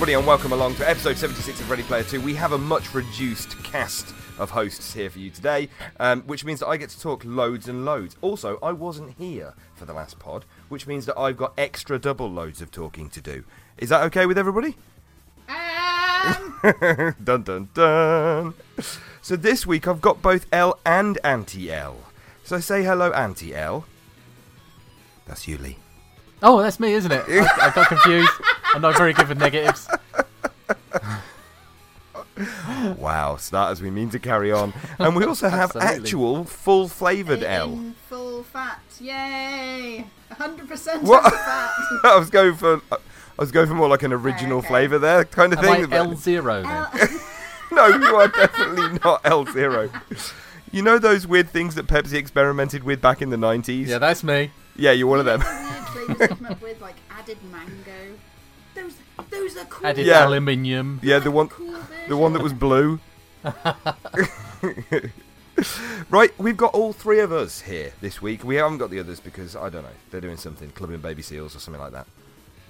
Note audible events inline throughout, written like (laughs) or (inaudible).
Everybody, and welcome along to episode 76 of Ready Player 2. We have a much reduced cast of hosts here for you today, um, which means that I get to talk loads and loads. Also, I wasn't here for the last pod, which means that I've got extra double loads of talking to do. Is that okay with everybody? (laughs) dun dun dun. So this week I've got both L and Auntie L. So say hello, Auntie L. That's you, Lee. Oh, that's me, isn't it? I, I got confused. (laughs) I'm not very good with negatives. (laughs) Wow, start as we mean to carry on. And we also have Absolutely. actual full flavoured L. Full fat. Yay! 100% What? of fat. (laughs) I was going for I was going for more like an original okay. flavour there kind of Am thing. L zero then? (laughs) no, you are definitely not L zero. You know those weird things that Pepsi experimented with back in the nineties? Yeah, that's me. Yeah, you're one of them. Weird flavors they come up with, like added mango. Those, those are cool. Added Yeah. aluminium. yeah, the one Cool the one that was blue. (laughs) right, we've got all three of us here this week. We haven't got the others because I don't know. They're doing something, clubbing baby seals or something like that.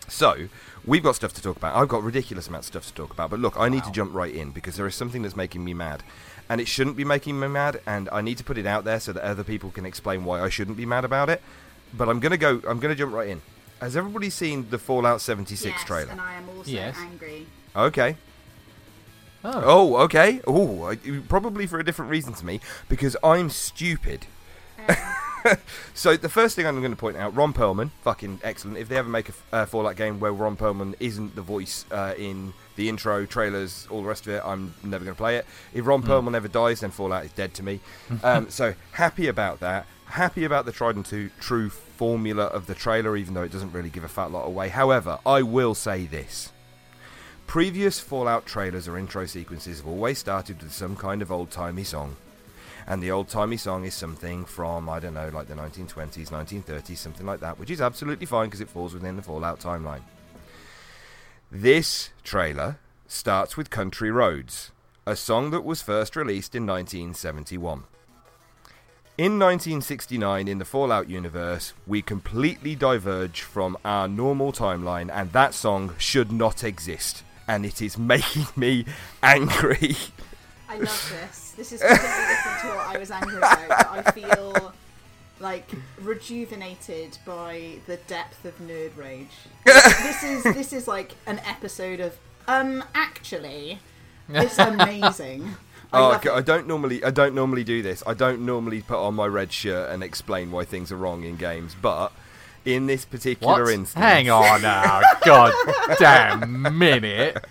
So, we've got stuff to talk about. I've got ridiculous amounts of stuff to talk about. But look, I need to jump right in because there is something that's making me mad. And it shouldn't be making me mad, and I need to put it out there so that other people can explain why I shouldn't be mad about it. But I'm gonna go. I'm gonna jump right in. Has everybody seen the Fallout 76 yes, trailer? and I am also Yes. angry. Okay. Oh. Oh, okay. Oh, probably for a different reason to me because I'm stupid. (laughs) so the first thing I'm going to point out, Ron Perlman, fucking excellent. If they ever make a f- uh, Fallout game where Ron Perlman isn't the voice uh, in the intro, trailers, all the rest of it, I'm never going to play it. If Ron Perlman ever dies, then Fallout is dead to me. (laughs) um, so happy about that. Happy about the tried and to- true formula of the trailer, even though it doesn't really give a fat lot away. However, I will say this. Previous Fallout trailers or intro sequences have always started with some kind of old timey song. And the old timey song is something from, I don't know, like the 1920s, 1930s, something like that, which is absolutely fine because it falls within the Fallout timeline. This trailer starts with Country Roads, a song that was first released in 1971. In 1969, in the Fallout universe, we completely diverge from our normal timeline, and that song should not exist. And it is (laughs) making me angry. I love this. This is completely different to what I was angry about. I feel like rejuvenated by the depth of nerd rage. this is this is like an episode of um actually it's (laughs) amazing. I Oh, love okay. I don't normally, I don't normally do this. I don't normally put on my red shirt and explain why things are wrong in games. But in this particular What? instance, Hang on now. (laughs) God damn minute.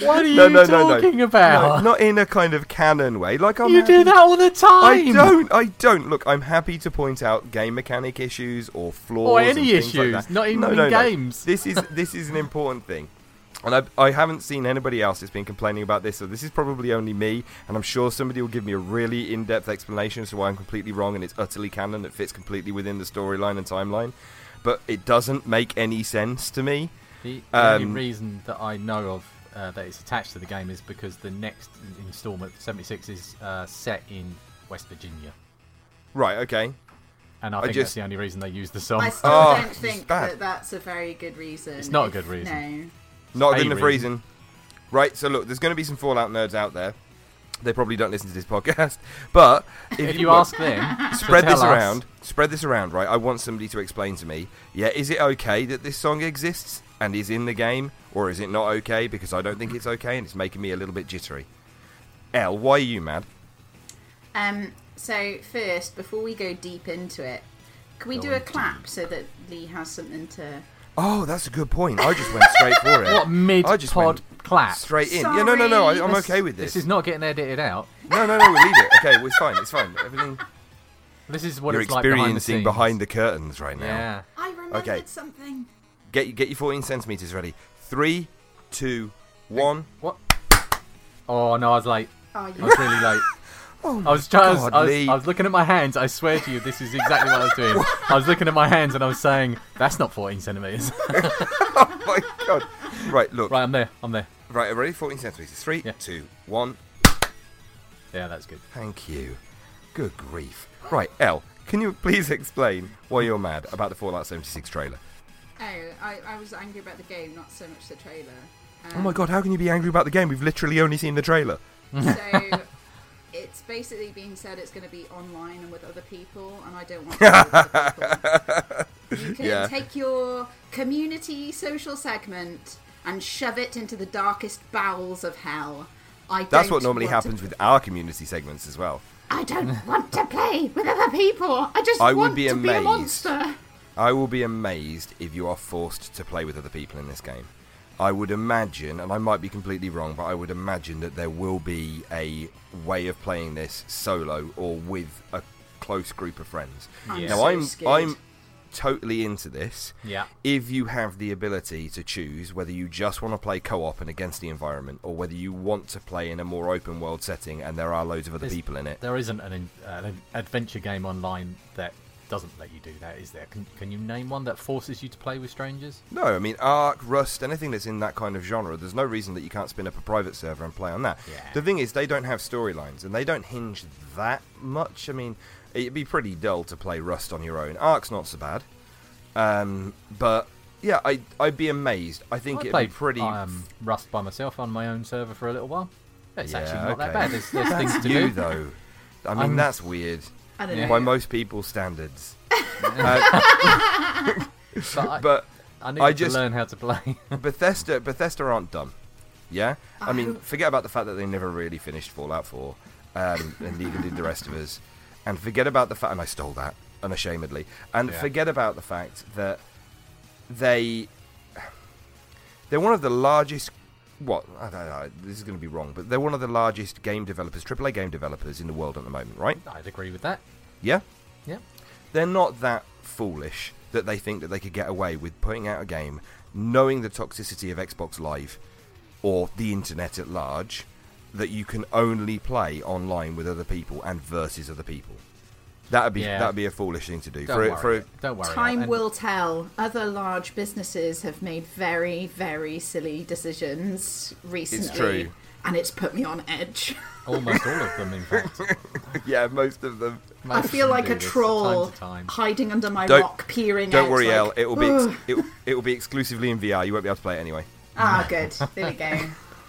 What are you No, no, no, no. talking No, about? not in a kind of canon way. Like I'm you happy- do that all the time. I don't. I don't. Look, I'm happy to point out game mechanic issues or flaws Or and any things like issues, that. not even no, in no, no. games. This is this is an (laughs) important thing. And I, I haven't seen anybody else that's been complaining about this, so this is probably only me. And I'm sure somebody will give me a really in-depth explanation as to why I'm completely wrong and it's utterly canon. It fits completely within the storyline and timeline, but it doesn't make any sense to me. The, the only Um, reason that I know of uh, that it's attached to the game is because the next installment, 76, is uh, set in West Virginia. Right? Okay. And I I think just- that's the only reason they use the song. I still Oh, don't think that that's a very good reason. It's not a good reason. No. Not A good enough reason. reason. Right, so look, there's going to be some Fallout nerds out there. They probably don't listen to this (laughs) podcast, but if, If you, you want- ask them, (laughs) spread this tell us- around. Spread this around, right? I want somebody to explain to me. Yeah, is it okay that this song exists and is in the game, or is it not okay? Because I don't think it's okay, and it's making me a little bit jittery. L, why are you mad? Um, so first, before we go deep into it, can we do a clap so that Lee has something to? Oh, that's a good point. I just went straight for it. (laughs) What mid I just pod went clap? Straight in. Yeah, no, no, no. I, I'm This- okay with this. This is not getting edited out. No, no, no. We'll leave it. Okay, well, it's fine. It's fine. Everything. This is what You're it's like behind the experiencing scenes. behind the curtains right now. Yeah. I remembered Okay. something. Get get your 14 centimeters ready. Three, two, one. What? Oh no, I was late. Oh, I you was really late. (laughs) Oh I was trying. I was, God, I, was, Lee. I was looking at my hands. I swear to you, this is exactly what I was doing. I was looking at my hands and I was saying, "That's not 14 centimeters." (laughs) Oh my god. Right, look. right, I'm there. I'm there. Right, ready? 14 centimeters. Three, Yeah. two, one. Yeah, that's good. Thank you. Good grief. Right, L, can you please explain why you're mad about the Fallout 76 trailer? Oh, I, I was angry about the game, not so much the trailer. Oh my god, how can you be angry about the game? We've literally only seen the trailer. So (laughs) it's basically being said it's going to be online and with other people, and I don't want (laughs) to play with other people. You can Yeah. take your community social segment and shove it into the darkest bowels of hell. I That's what normally want to- happens with our community segments as well. I don't want to play with other people. I just I would want be to be a amazed. monster. I will be amazed if you are forced to play with other people in this game. I would imagine, and I might be completely wrong, but I would imagine that there will be a way of playing this solo or with a close group of friends. Yeah. Now so I'm scared. I'm totally into this. Yeah. If you have the ability to choose whether you just want to play co-op and against the environment, or whether you want to play in a more open world setting and there are loads of other There's- people in it, There isn't an, uh, an adventure game online that doesn't let you do that, is there? Can, can you name one that forces you to play with strangers? No, I mean Ark, Rust, anything that's in that kind of genre. There's no reason that you can't spin up a private server and play on that. Yeah. The thing is, they don't have storylines and they don't hinge that much. I mean, it'd be pretty dull to play Rust on your own. Ark's not so bad, um, but yeah, I I'd be amazed. I think I it'd played be pretty. um, Rust by myself on my own server for a little while. It's Yeah, actually not that bad. There's, there's (laughs) things to you do. though. I (laughs) mean, I'm- that's weird I don't Yeah. know. by most people's standards. (laughs) Uh, (laughs) But I, but I need I to just- learn how to play. (laughs) Bethesda Bethesda aren't dumb. Yeah? I mean, Oh. forget about the fact that they never really finished Fallout 4, um, and neither did the rest of us. And forget about the fact, and I stole that unashamedly. And Yeah. forget about the fact that they they're one of the largest. What I don't know, this is going to be wrong, but they're one of the largest game developers, AAA game developers in the world at the moment, right? I'd agree with that. Yeah, Yeah. they're not that foolish that they think that they could get away with putting out a game knowing the toxicity of Xbox Live or the internet at large that you can only play online with other people and versus other people. That'd be Yeah. that'd be a foolish thing to do. Don't for, worry. for a, Don't worry. Time And- will tell. Other large businesses have made very, very silly decisions recently. true. And it's put me on edge. (laughs) Almost all of them, in fact. (laughs) yeah, most of them. I feel like a troll Time time. hiding under my Don't- rock, peering out. Don't out. worry, like, El. It will be ex- it, it will be exclusively in VR. You won't be able to play it anyway. Ah, good. There we go.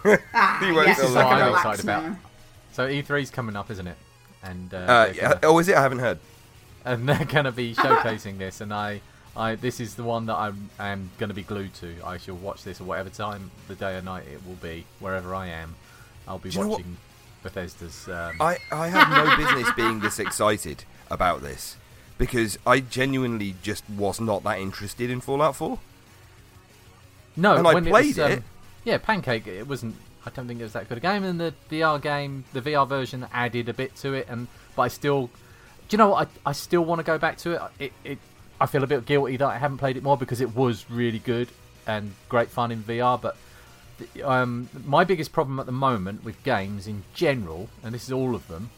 (laughs) Ah, You won't yes, feel I like can it. excited about. So E3's coming up, isn't it? And uh, Uh, gonna- oh, is it? I haven't heard. and they're going to be showcasing this, and I, I, this is the one that I'm, am going to be glued to. I shall watch this at whatever time, the day or night it will be, wherever I am. I'll be Do you know what- watching Bethesda's. Um, I, I have no business being this excited about this because I genuinely just was not that interested in Fallout 4. no, and I when played it, was, um, it. Yeah, Pancake. It wasn't. I don't think it was that good a game, and the VR game, the VR version, added a bit to it. And but I still, do you know what? I, I still want to go back to it. It, it. I feel a bit guilty that I haven't played it more because it was really good and great fun in VR. But um, my biggest problem at the moment with games in general, and this is all of them,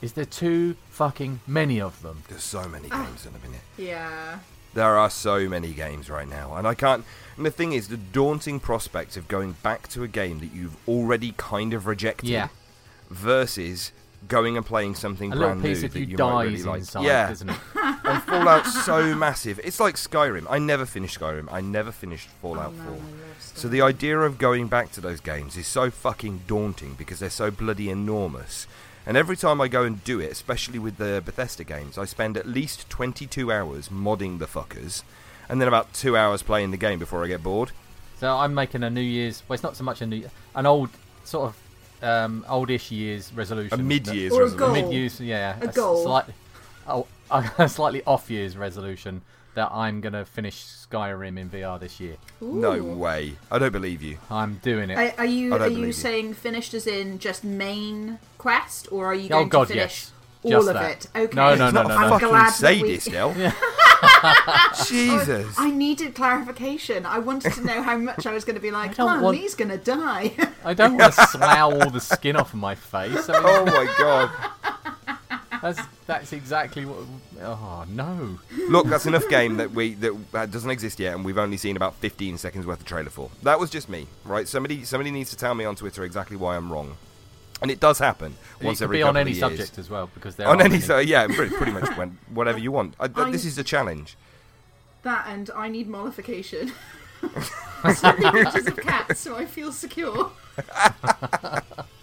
is there are too fucking many of them. There's so many games in a minute. Yeah. There are so many games right now, and I can't. And the thing is, the daunting prospect of going back to a game that you've already kind of rejected, Yeah. versus going and playing something A brand piece new that you you might dies really like. inside, yeah, doesn't it? (laughs) and Fallout's so massive. It's like Skyrim. I never finished Skyrim. I never finished Fallout Oh, 4. man, So the idea of going back to those games is so fucking daunting because they're so bloody enormous. And every time I go and do it, especially with the Bethesda games, I spend at least 22 hours modding the fuckers, and then about two hours playing the game before I get bored. So I'm making a New Year's. Well, it's not so much a new, an old sort of um, oldish year's resolution. A mid-year's Or a resolution. goal. mid years, yeah, A s- goal. Slightly, oh, (laughs) a slightly off year's resolution that I'm gonna finish Skyrim in VR this year. No way. I don't believe you. I'm doing it. Are, are you are believe you you. saying finished as in just main quest, or are you Oh, going God, to finish yes. all Just of that. it? Okay. No, no, It's no, not no, a no. fucking glad that we- sadist, El. (laughs) (laughs) Jesus. I needed clarification. I wanted to know how much I was going to be like. don't Oh, want- Lee's going to die. I don't want to slough all the skin off of my face. I mean, Oh my god. that's that's exactly what. Oh no! Look, that's enough game that we that doesn't exist yet, and we've only seen about 15 seconds worth of trailer for. That was just me, right? Somebody somebody needs to tell me on Twitter exactly why I'm wrong, and it does happen once could every be on couple any of years. subject as well because there On are any, many. so yeah, pretty, pretty much when, whatever you want. I, I'm- this is a challenge. that and I need mollification. (laughs) so images of cats, so I feel secure. (laughs)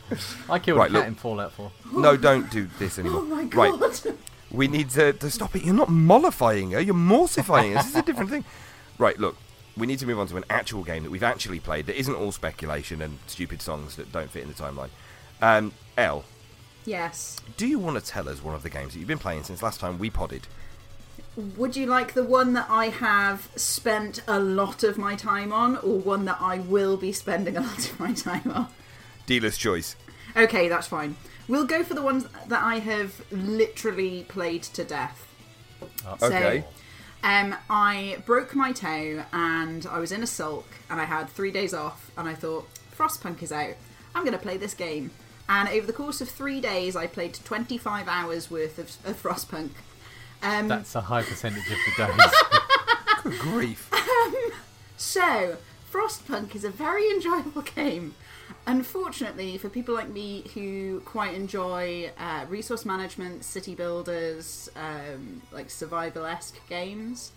I killed Right, a cat look. in Fallout 4. No, don't do this anymore. (laughs) Oh my Right, we need to, to stop it. You're not mollifying her. You're mortifying her. This is a different thing. Right, look. We need to move on to an actual game that we've actually played that isn't all speculation and stupid songs that don't fit in the timeline. Um, L, Yes. do you want to tell us one of the games that you've been playing since last time we podded? Would you like the one that I have spent a lot of my time on, or one that I will be spending a lot of my time on? Dealer's choice. Okay, that's fine. We'll go for the ones that I have literally played to death. So, Okay. um, I broke my toe and I was in a sulk and I had three days off and I thought, Frostpunk is out. I'm going to play this game. And over the course of three days, I played 25 hours worth of, of Frostpunk. Um, That's a high percentage of the days. (laughs) Good grief. So, Frostpunk is a very enjoyable (laughs) game. Unfortunately, for people like me who quite enjoy uh, resource management, city builders, um, like survival esque games,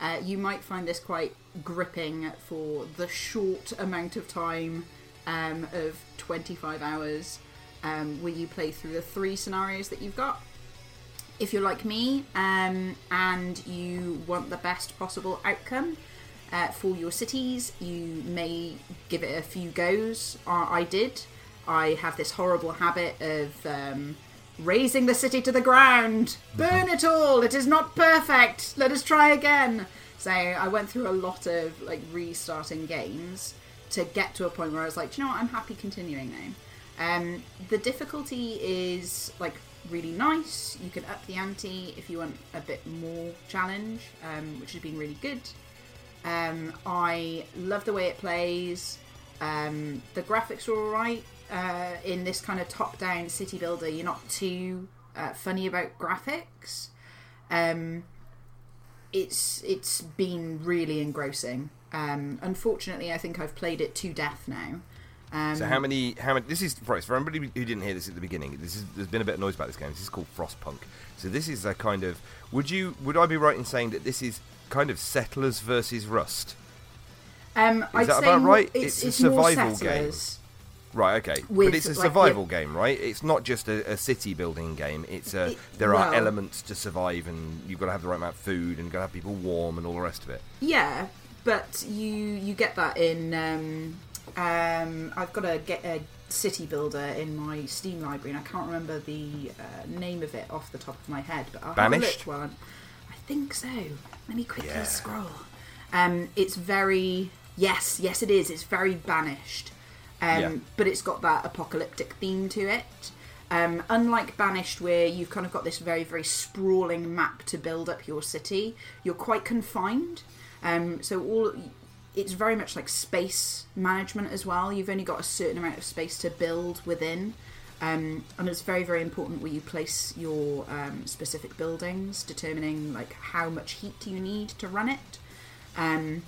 uh, you might find this quite gripping for the short amount of time um, of 25 hours um, where you play through the three scenarios that you've got. If you're like me um, and you want the best possible outcome uh, for your cities, you may give it a few goes. Uh, I did. I have this horrible habit of um, raising the city to the ground. Burn it all. It is not perfect. Let us try again. So I went through a lot of like restarting games to get to a point where I was like, "Do you know what? I'm happy continuing now. Um, the difficulty is like really nice. You can up the ante if you want a bit more challenge, um, which has been really good. Um, I love the way it plays. Um, the graphics are alright. Uh, in this kind of top-down city builder, you're not too uh, funny about graphics. Um, it's it's been really engrossing. Um, unfortunately, I think I've played it to death now. Um, So how many? How many? This is right. For everybody who didn't hear this at the beginning, this is there's been a bit of noise about this game. This is called Frostpunk. So this is a kind of. Would you? Would I be right in saying that this is kind of Settlers versus Rust? Um, I'd that about right? It's, It's a it's more survival game. Right. Okay. With, but it's a like, survival game, right? It's not just a, a city building game. It's a. It- there are well- elements to survive, and you've got to have the right amount of food, and you've got to have people warm, and all the rest of it. Yeah, but you you get that in. Um, um, I've got a get a city builder in my Steam library, and I can't remember the uh, name of it off the top of my head. But a Banished? I'm. I think so. Let me quickly Yeah. scroll. Um, it's very yes, yes, it is. It's very banished, um, Yeah. but it's got that apocalyptic theme to it. Um, unlike Banished, where you've kind of got this very, very sprawling map to build up your city, you're quite confined. Um, so all it's very much like space management as well. You've only got a certain amount of space to build within, um, and it's very, very important where you place your um, specific buildings, determining like how much heat you need to run it. Um,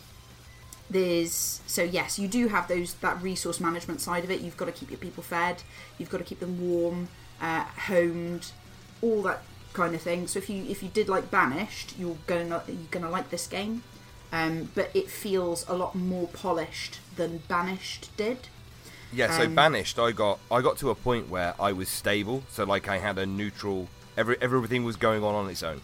there's so yes, you do have those that resource management side of it. You've got to keep your people fed. You've got to keep them warm, uh, homed, all that kind of thing. So if you if you did like Banished, you're gonna you're gonna like this game, um, but it feels a lot more polished than Banished did. Yeah, so Um, banished, I got I got to a point where I was stable, so like I had a neutral. Every everything was going on on its own,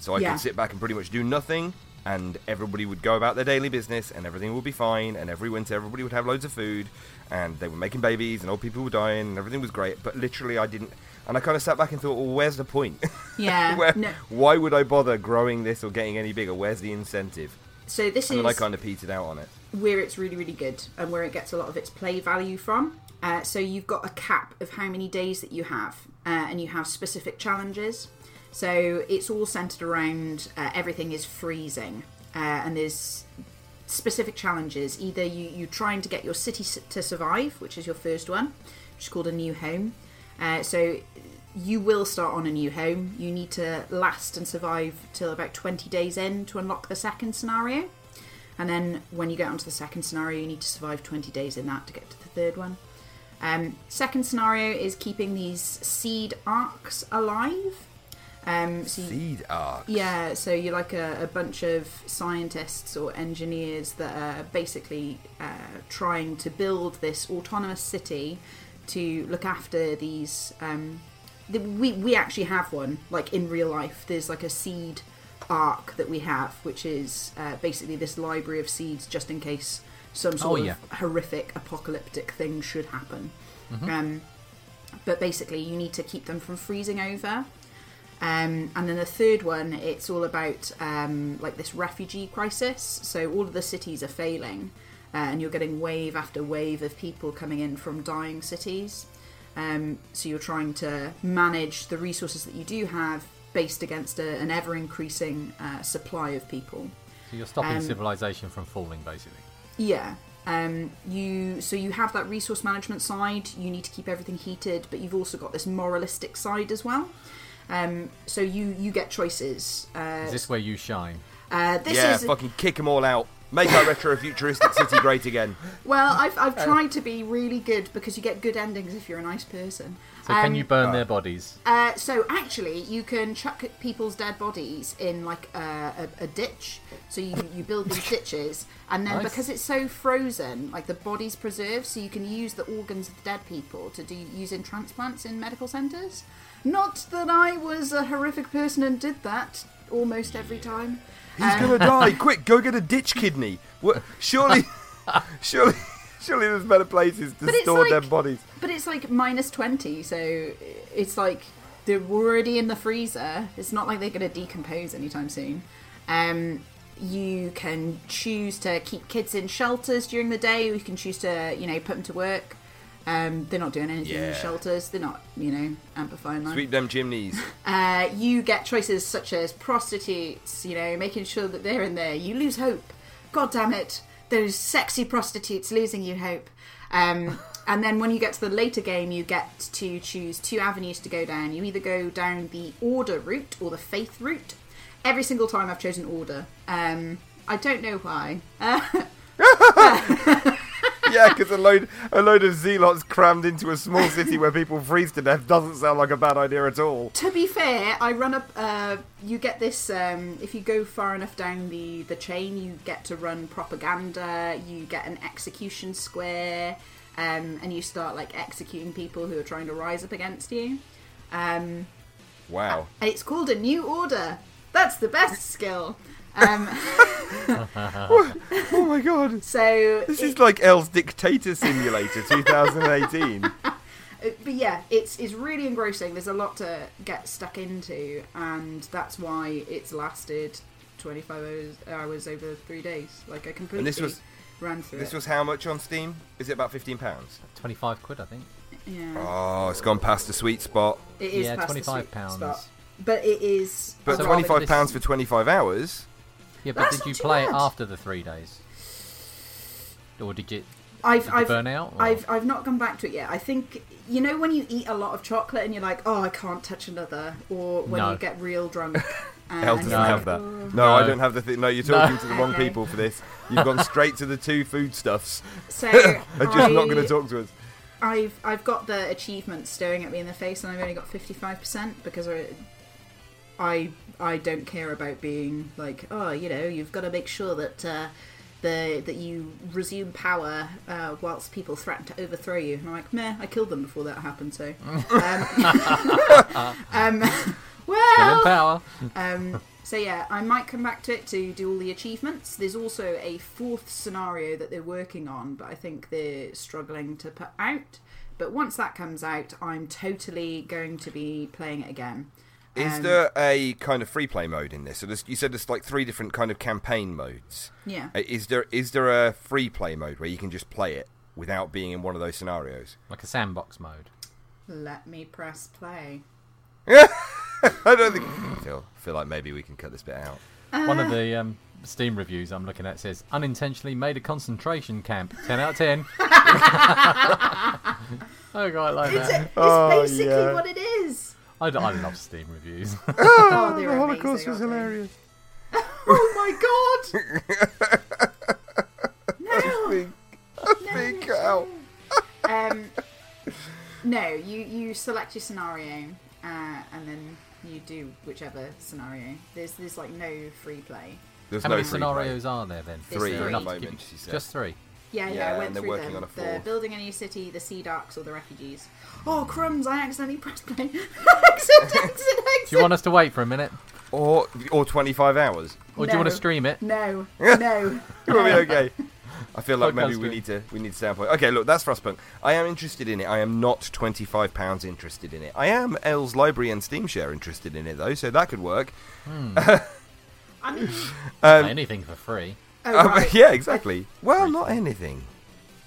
so I Yeah. could sit back and pretty much do nothing, and everybody would go about their daily business, and everything would be fine. And every winter, everybody would have loads of food, and they were making babies, and old people were dying, and everything was great. But literally, I didn't. And I kind of sat back and thought, well, where's the point? (laughs) Yeah. Where, no. Why would I bother growing this or getting any bigger? Where's the incentive? So this And then I is kind of petered out on it. where it's really really good and where it gets a lot of its play value from. Uh, so you've got a cap of how many days that you have, uh, and you have specific challenges. So it's all centered around uh, everything is freezing, uh, and there's specific challenges. Either you you trying to get your city to survive, which is your first one, which is called a new home. Uh, so you will start on a new home. You need to last and survive till about 20 days in to unlock the second scenario. And then when you get onto the second scenario, you need to survive 20 days in that to get to the third one. Um, second scenario is keeping these seed arks alive. Um, so you, Seed ark. yeah, so you're like a, a bunch of scientists or engineers that are basically uh, trying to build this autonomous city to look after these. Um, we we actually have one like in real life. There's like a seed ark that we have, which is uh, basically this library of seeds just in case some sort Oh, of horrific apocalyptic thing should happen. Um, but basically, you need to keep them from freezing over. Um, and then the third one, it's all about um, like this refugee crisis. So all of the cities are failing, uh, and you're getting wave after wave of people coming in from dying cities. Um, so you're trying to manage the resources that you do have based against a, an ever increasing uh, supply of people. So you're stopping Um, civilization from falling, basically. Yeah. Um, you so you have that resource management side. You need to keep everything heated, but you've also got this moralistic side as well. Um, so you you get choices. Uh, Is this where you shine? uh, this yeah, is fucking kick them all out. Make our retro futuristic city great again. well. I've I've tried to be really good because you get good endings if you're a nice person. So can Um, you burn their bodies? Uh, so actually, you can chuck people's dead bodies in like a, a, a ditch. So you, you build these (laughs) ditches, and then Nice. because it's so frozen, like the body's preserved, so you can use the organs of the dead people to do use in transplants in medical centres. Not that I was a horrific person and did that almost every time. He's gonna die. (laughs) Quick, go get a ditch kidney. What? Surely, (laughs) surely, surely there's better places to But store like- dead bodies. But it's like minus 20, so it's like they're already in the freezer. It's not like they're going to decompose anytime soon. Um, you can choose to keep kids in shelters during the day, or you can choose to, you know, put them to work. Um, they're not doing anything in the Yeah. shelters. They're not, you know, amplifying life. Sweep them chimneys. (laughs) Uh, you get choices such as prostitutes, you know, making sure that they're in there. You lose hope. God damn it. Those sexy prostitutes losing you hope. Um, (laughs) and then when you get to the later game, you get to choose two avenues to go down. You either go down the order route or the faith route. Every single time I've chosen order. Um, I don't know why. (laughs) Yeah, because a load, a load of zealots crammed into a small city where people freeze to death doesn't sound like a bad idea at all. to be fair, I run up. Uh, you get this. Um, if you go far enough down the the chain, you get to run propaganda. You get an execution square, um, and you start like executing people who are trying to rise up against you. Um, Wow. and it's called a new order. That's the best skill. Um, (laughs) Oh my god. so, This it- is like L's Dictator Simulator 2018. (laughs) Uh, but yeah, it's it's really engrossing. There's a lot to get stuck into, and that's why it's lasted 25 hours, hours over three days. Like I completely was- ran through This it. was how much on Steam? Is it about fifteen pounds? 25 quid, I think. yeah, Oh, it's gone past the sweet spot. it is yeah, past the 25 sweet pounds. spot. But it is. But So twenty-five pounds for twenty-five hours. Yeah, but That's did you too play it after the three days? Or did you, I've did you I've burn out? I've I've not gone back to it yet. I think you know when you eat a lot of chocolate and you're like, oh, I can't touch another, or when No. you get real drunk. (laughs) And L doesn't No. have that. "Oh." No, I don't have the thing. No, you're talking No. to the wrong (laughs) Okay. people for this. You've gone straight to the two foodstuffs. So (laughs) They're just I, not going to talk to us. I've I've got the achievements staring at me in the face, and I've only got fifty five percent because I, I I don't care about being like, oh, you know, you've got to make sure that uh, the that you resume power uh, whilst people threaten to overthrow you. And I'm like, meh, I killed them before that happened. So, (laughs) um, (laughs) um, well, power. um, so yeah, I might come back to it to do all the achievements. There's also a fourth scenario that they're working on, but I think they're struggling to put out. But once that comes out, I'm totally going to be playing it again. Is Um, there a kind of free play mode in this? So you said there's like three different kind of campaign modes. Yeah. Uh, Is there is there a free play mode where you can just play it without being in one of those scenarios? Like a sandbox mode. Let me press play. (laughs) I don't think. I feel feel like maybe we can cut this bit out. One of the um, Steam reviews I'm looking at says unintentionally made a concentration camp. Ten out of ten. (laughs) (laughs) I quite like It's, that. it's Oh, basically yeah. what it is. I, d- I love Steam reviews. (laughs) Oh, the Holocaust amazing, was hilarious. (laughs) Oh my god! (laughs) no, Big, big out. um, no, you you select your scenario, uh, and then you do whichever scenario. There's there's like no free play. There's How no many free play. scenarios are there then? There's Three three. at the moment, give- she said. Just three. Yeah, yeah, Yeah, I went and they're through working them. on a the fourth. building a new city, the Seed Arks, or the refugees. Oh crumbs! I accidentally pressed play. exit, exit, exit. Do you want us to wait for a minute? Or or 25 hours. Or do you want to No. stream it? No, (laughs) no. It will be okay. (laughs) I feel like Podcast maybe we stream. need to we need to stay on point. Okay, look, that's Frostpunk. I am interested in it. I am not twenty five pounds interested in it. I am L's Library and Steam Share interested in it though, so that could work. (laughs) I mean, Um, Anything for free. Oh, um, right. (laughs) yeah, exactly. Well, not anything.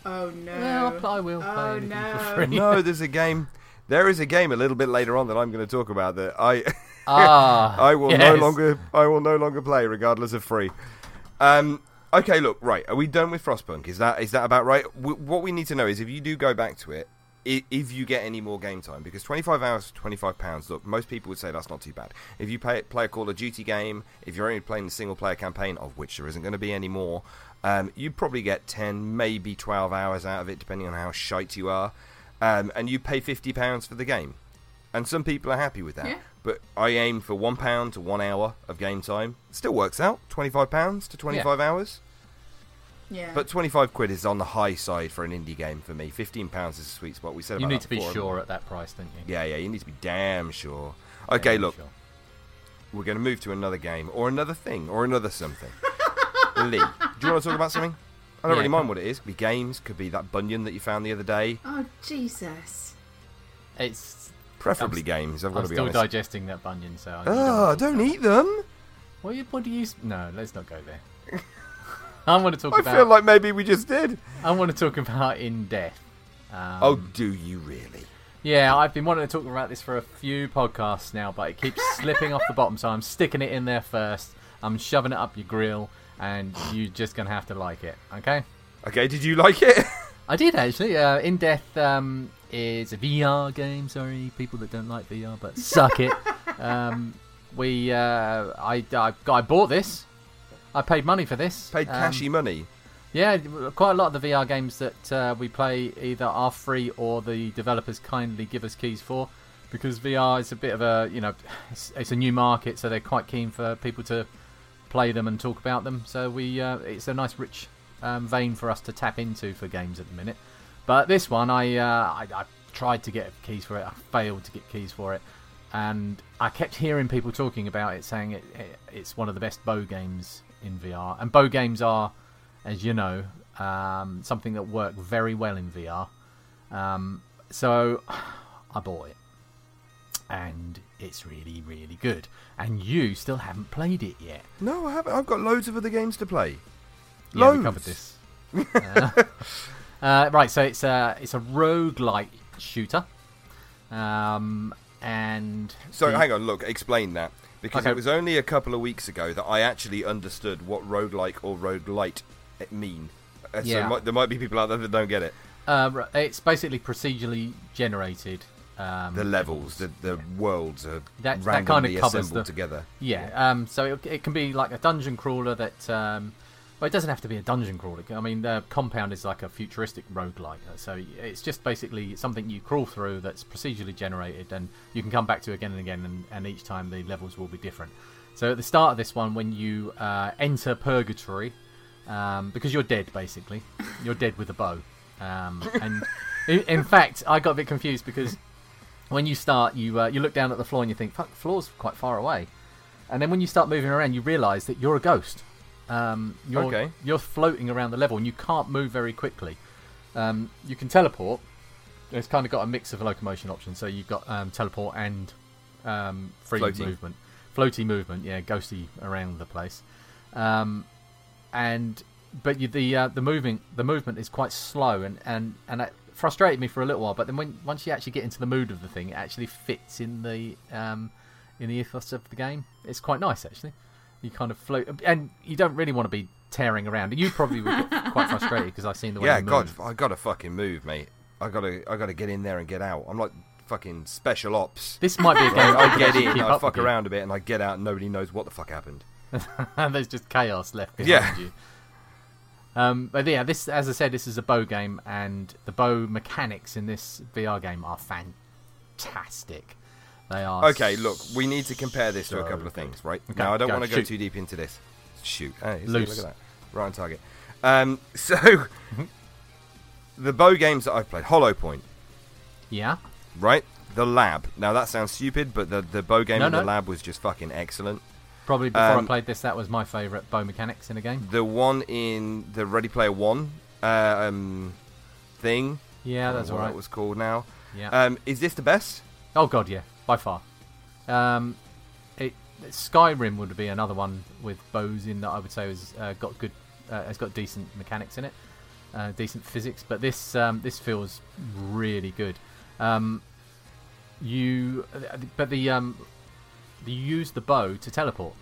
oh no. Well, I will play Oh, anything no. for free. No, there's a game. There is a game a little bit later on that I'm going to talk about that I (laughs) Ah, I will no longer I will no longer play regardless of free. Um. Okay, look, right. Are we done with Frostpunk? Is that is that about right? W- what we need to know is if you do go back to it, i- if you get any more game time, because 25 hours, 25 pounds. Look, most people would say that's not too bad. If you play play a Call of Duty game, if you're only playing the single player campaign, of which there isn't going to be any more, um, you probably get 10, maybe 12 hours out of it, depending on how shite you are, um, and you pay 50 pounds for the game. And some people are happy with that. Yeah. But I aim for one pound to one hour of game time. Still works out. Twenty-five pounds to twenty-five hours. Yeah. But twenty-five quid is on the high side for an indie game for me. Fifteen pounds is a sweet spot. We said You need that to be before, sure at that price, don't you? Yeah, yeah. You need to be damn sure. Okay, Yeah, look, sure. we're going to move to another game or another thing or another something. (laughs) Lee, do you want to talk about something? I don't Yeah, really mind what it is. Could be games. Could be that bunion that you found the other day. oh Jesus. It's. Preferably I'm- games. I've got I'm to be still honest. digesting that bunion, so. I Oh, don't eat them. What, you, what do you? No, let's not go there. I want to talk I about. feel like maybe we just did. I want to talk about in death. Um, oh, do you really? Yeah, I've been wanting to talk about this for a few podcasts now, but it keeps (laughs) slipping off the bottom, so I'm sticking it in there first. I'm shoving it up your grill, and you're just gonna have to like it, okay? Okay, did you like it? (laughs) I did actually. Uh, in Death um, is a VR game. Sorry, people that don't like VR, but suck it. (laughs) Um, we, uh, I, I, I bought this. I paid money for this. Paid Um, cashy money. Yeah, quite a lot of the VR games that uh, we play either are free or the developers kindly give us keys for, because VR is a bit of a you know, it's, it's a new market, so they're quite keen for people to play them and talk about them. So we, uh, it's a nice rich um, vein for us to tap into for games at the minute. But this one, I, uh, I, I tried to get keys for it, I failed to get keys for it, and I kept hearing people talking about it, saying it, it it's one of the best bow games in VR, and bow games are as you know, um, something that work very well in VR. Um, so I bought it, and it's really, really good. And you still haven't played it yet. No, I haven't. I've got loads of other games to play. Yeah, Loads. we covered this. Uh, (laughs) uh, right, so it's a it's a roguelike shooter, um, and So the- hang on, look, explain that because Okay. it was only a couple of weeks ago that I actually understood what roguelike or roguelite mean. Uh, So Yeah. there might be people out there that don't get it. uh, it's basically procedurally generated. Um, The levels, the the worlds are That- that randomly kinda assembled the- together. Yeah, um, so it, it can be like a dungeon crawler that um, Well, it doesn't have to be a dungeon crawler. I mean, the compound is like a futuristic roguelike, so it's just basically something you crawl through that's procedurally generated, and you can come back to again and again, and, and each time the levels will be different. So at the start of this one, when you uh, enter purgatory, um, because you're dead basically, you're dead with a bow, um, and in, in fact, I got a bit confused because when you start, you uh, you look down at the floor and you think, "Fuck, the floor's quite far away," and then when you start moving around, you realise that you're a ghost. Um, you're, Okay. You're floating around the level and you can't move very quickly. Um, you can teleport. It's kind of got a mix of locomotion options. So you've got um, teleport and um, free Floating. movement, floaty movement. Yeah, ghosty around the place. Um, and but you, the uh, the moving the movement is quite slow and and and it frustrated me for a little while. But then when once you actually get into the mood of the thing, it actually fits in the um, in the ethos of the game. It's quite nice actually. You kind of float, and you don't really want to be tearing around. You probably would get (laughs) quite frustrated because I've seen the way Yeah, you God, move. I gotta fucking move, mate. I gotta, I gotta get in there and get out. I'm like fucking special ops. This might be a game I could get in, I fuck with you. around a bit, and I get out, and nobody knows what the fuck happened. (laughs) and there's just chaos left behind Yeah. you. Um, but yeah, this, as I said, this is a bow game, and the bow mechanics in this VR game are fantastic. They are Okay, look, we need to compare this to a couple of things, right? Okay, now, I don't want to go too deep into this. Shoot. Hey, Loose. look at that. Right on target. Um, (laughs) so, Mm-hmm. the bow games that I've played, Holopoint, Yeah, right? The Lab. Now, that sounds stupid, but the, the bow game No, in the. Lab was just fucking excellent. probably before I Um, played this, that was my favourite bow mechanics in a game. The one in the Ready Player One uh, um, thing. Yeah, that's what that was called now. Yeah. Um, is this the best? Oh god, yeah, by far. Um, it Skyrim would be another one with bows in that I would say has uh, got good, uh, has got decent mechanics in it, uh, decent physics. But this um, this feels really good. Um, you, but the um, you use the bow to teleport.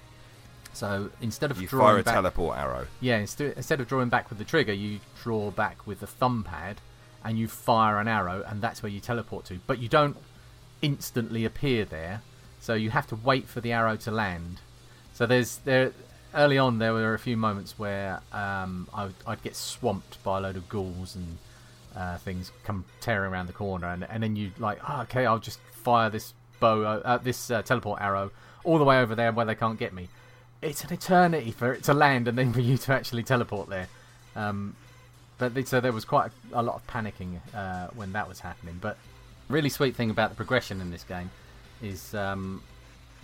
So instead of You drawing fire a back, teleport arrow. yeah, instead, instead of drawing back with the trigger, you draw back with the thumb pad and you fire an arrow, and that's where you teleport to. But you don't instantly appear there, so you have to wait for the arrow to land. So there's there early on there were a few moments where um, I, would- I'd get swamped by a load of ghouls and uh, things come tearing around the corner, and, and then you like, oh, okay, I'll just fire this bow, uh, uh, this uh, teleport arrow all the way over there where they can't get me. It's an eternity for it to land and then for you to actually teleport there. Um, but the- so there was quite a, a lot of panicking uh, when that was happening. But really sweet thing about the progression in this game is um,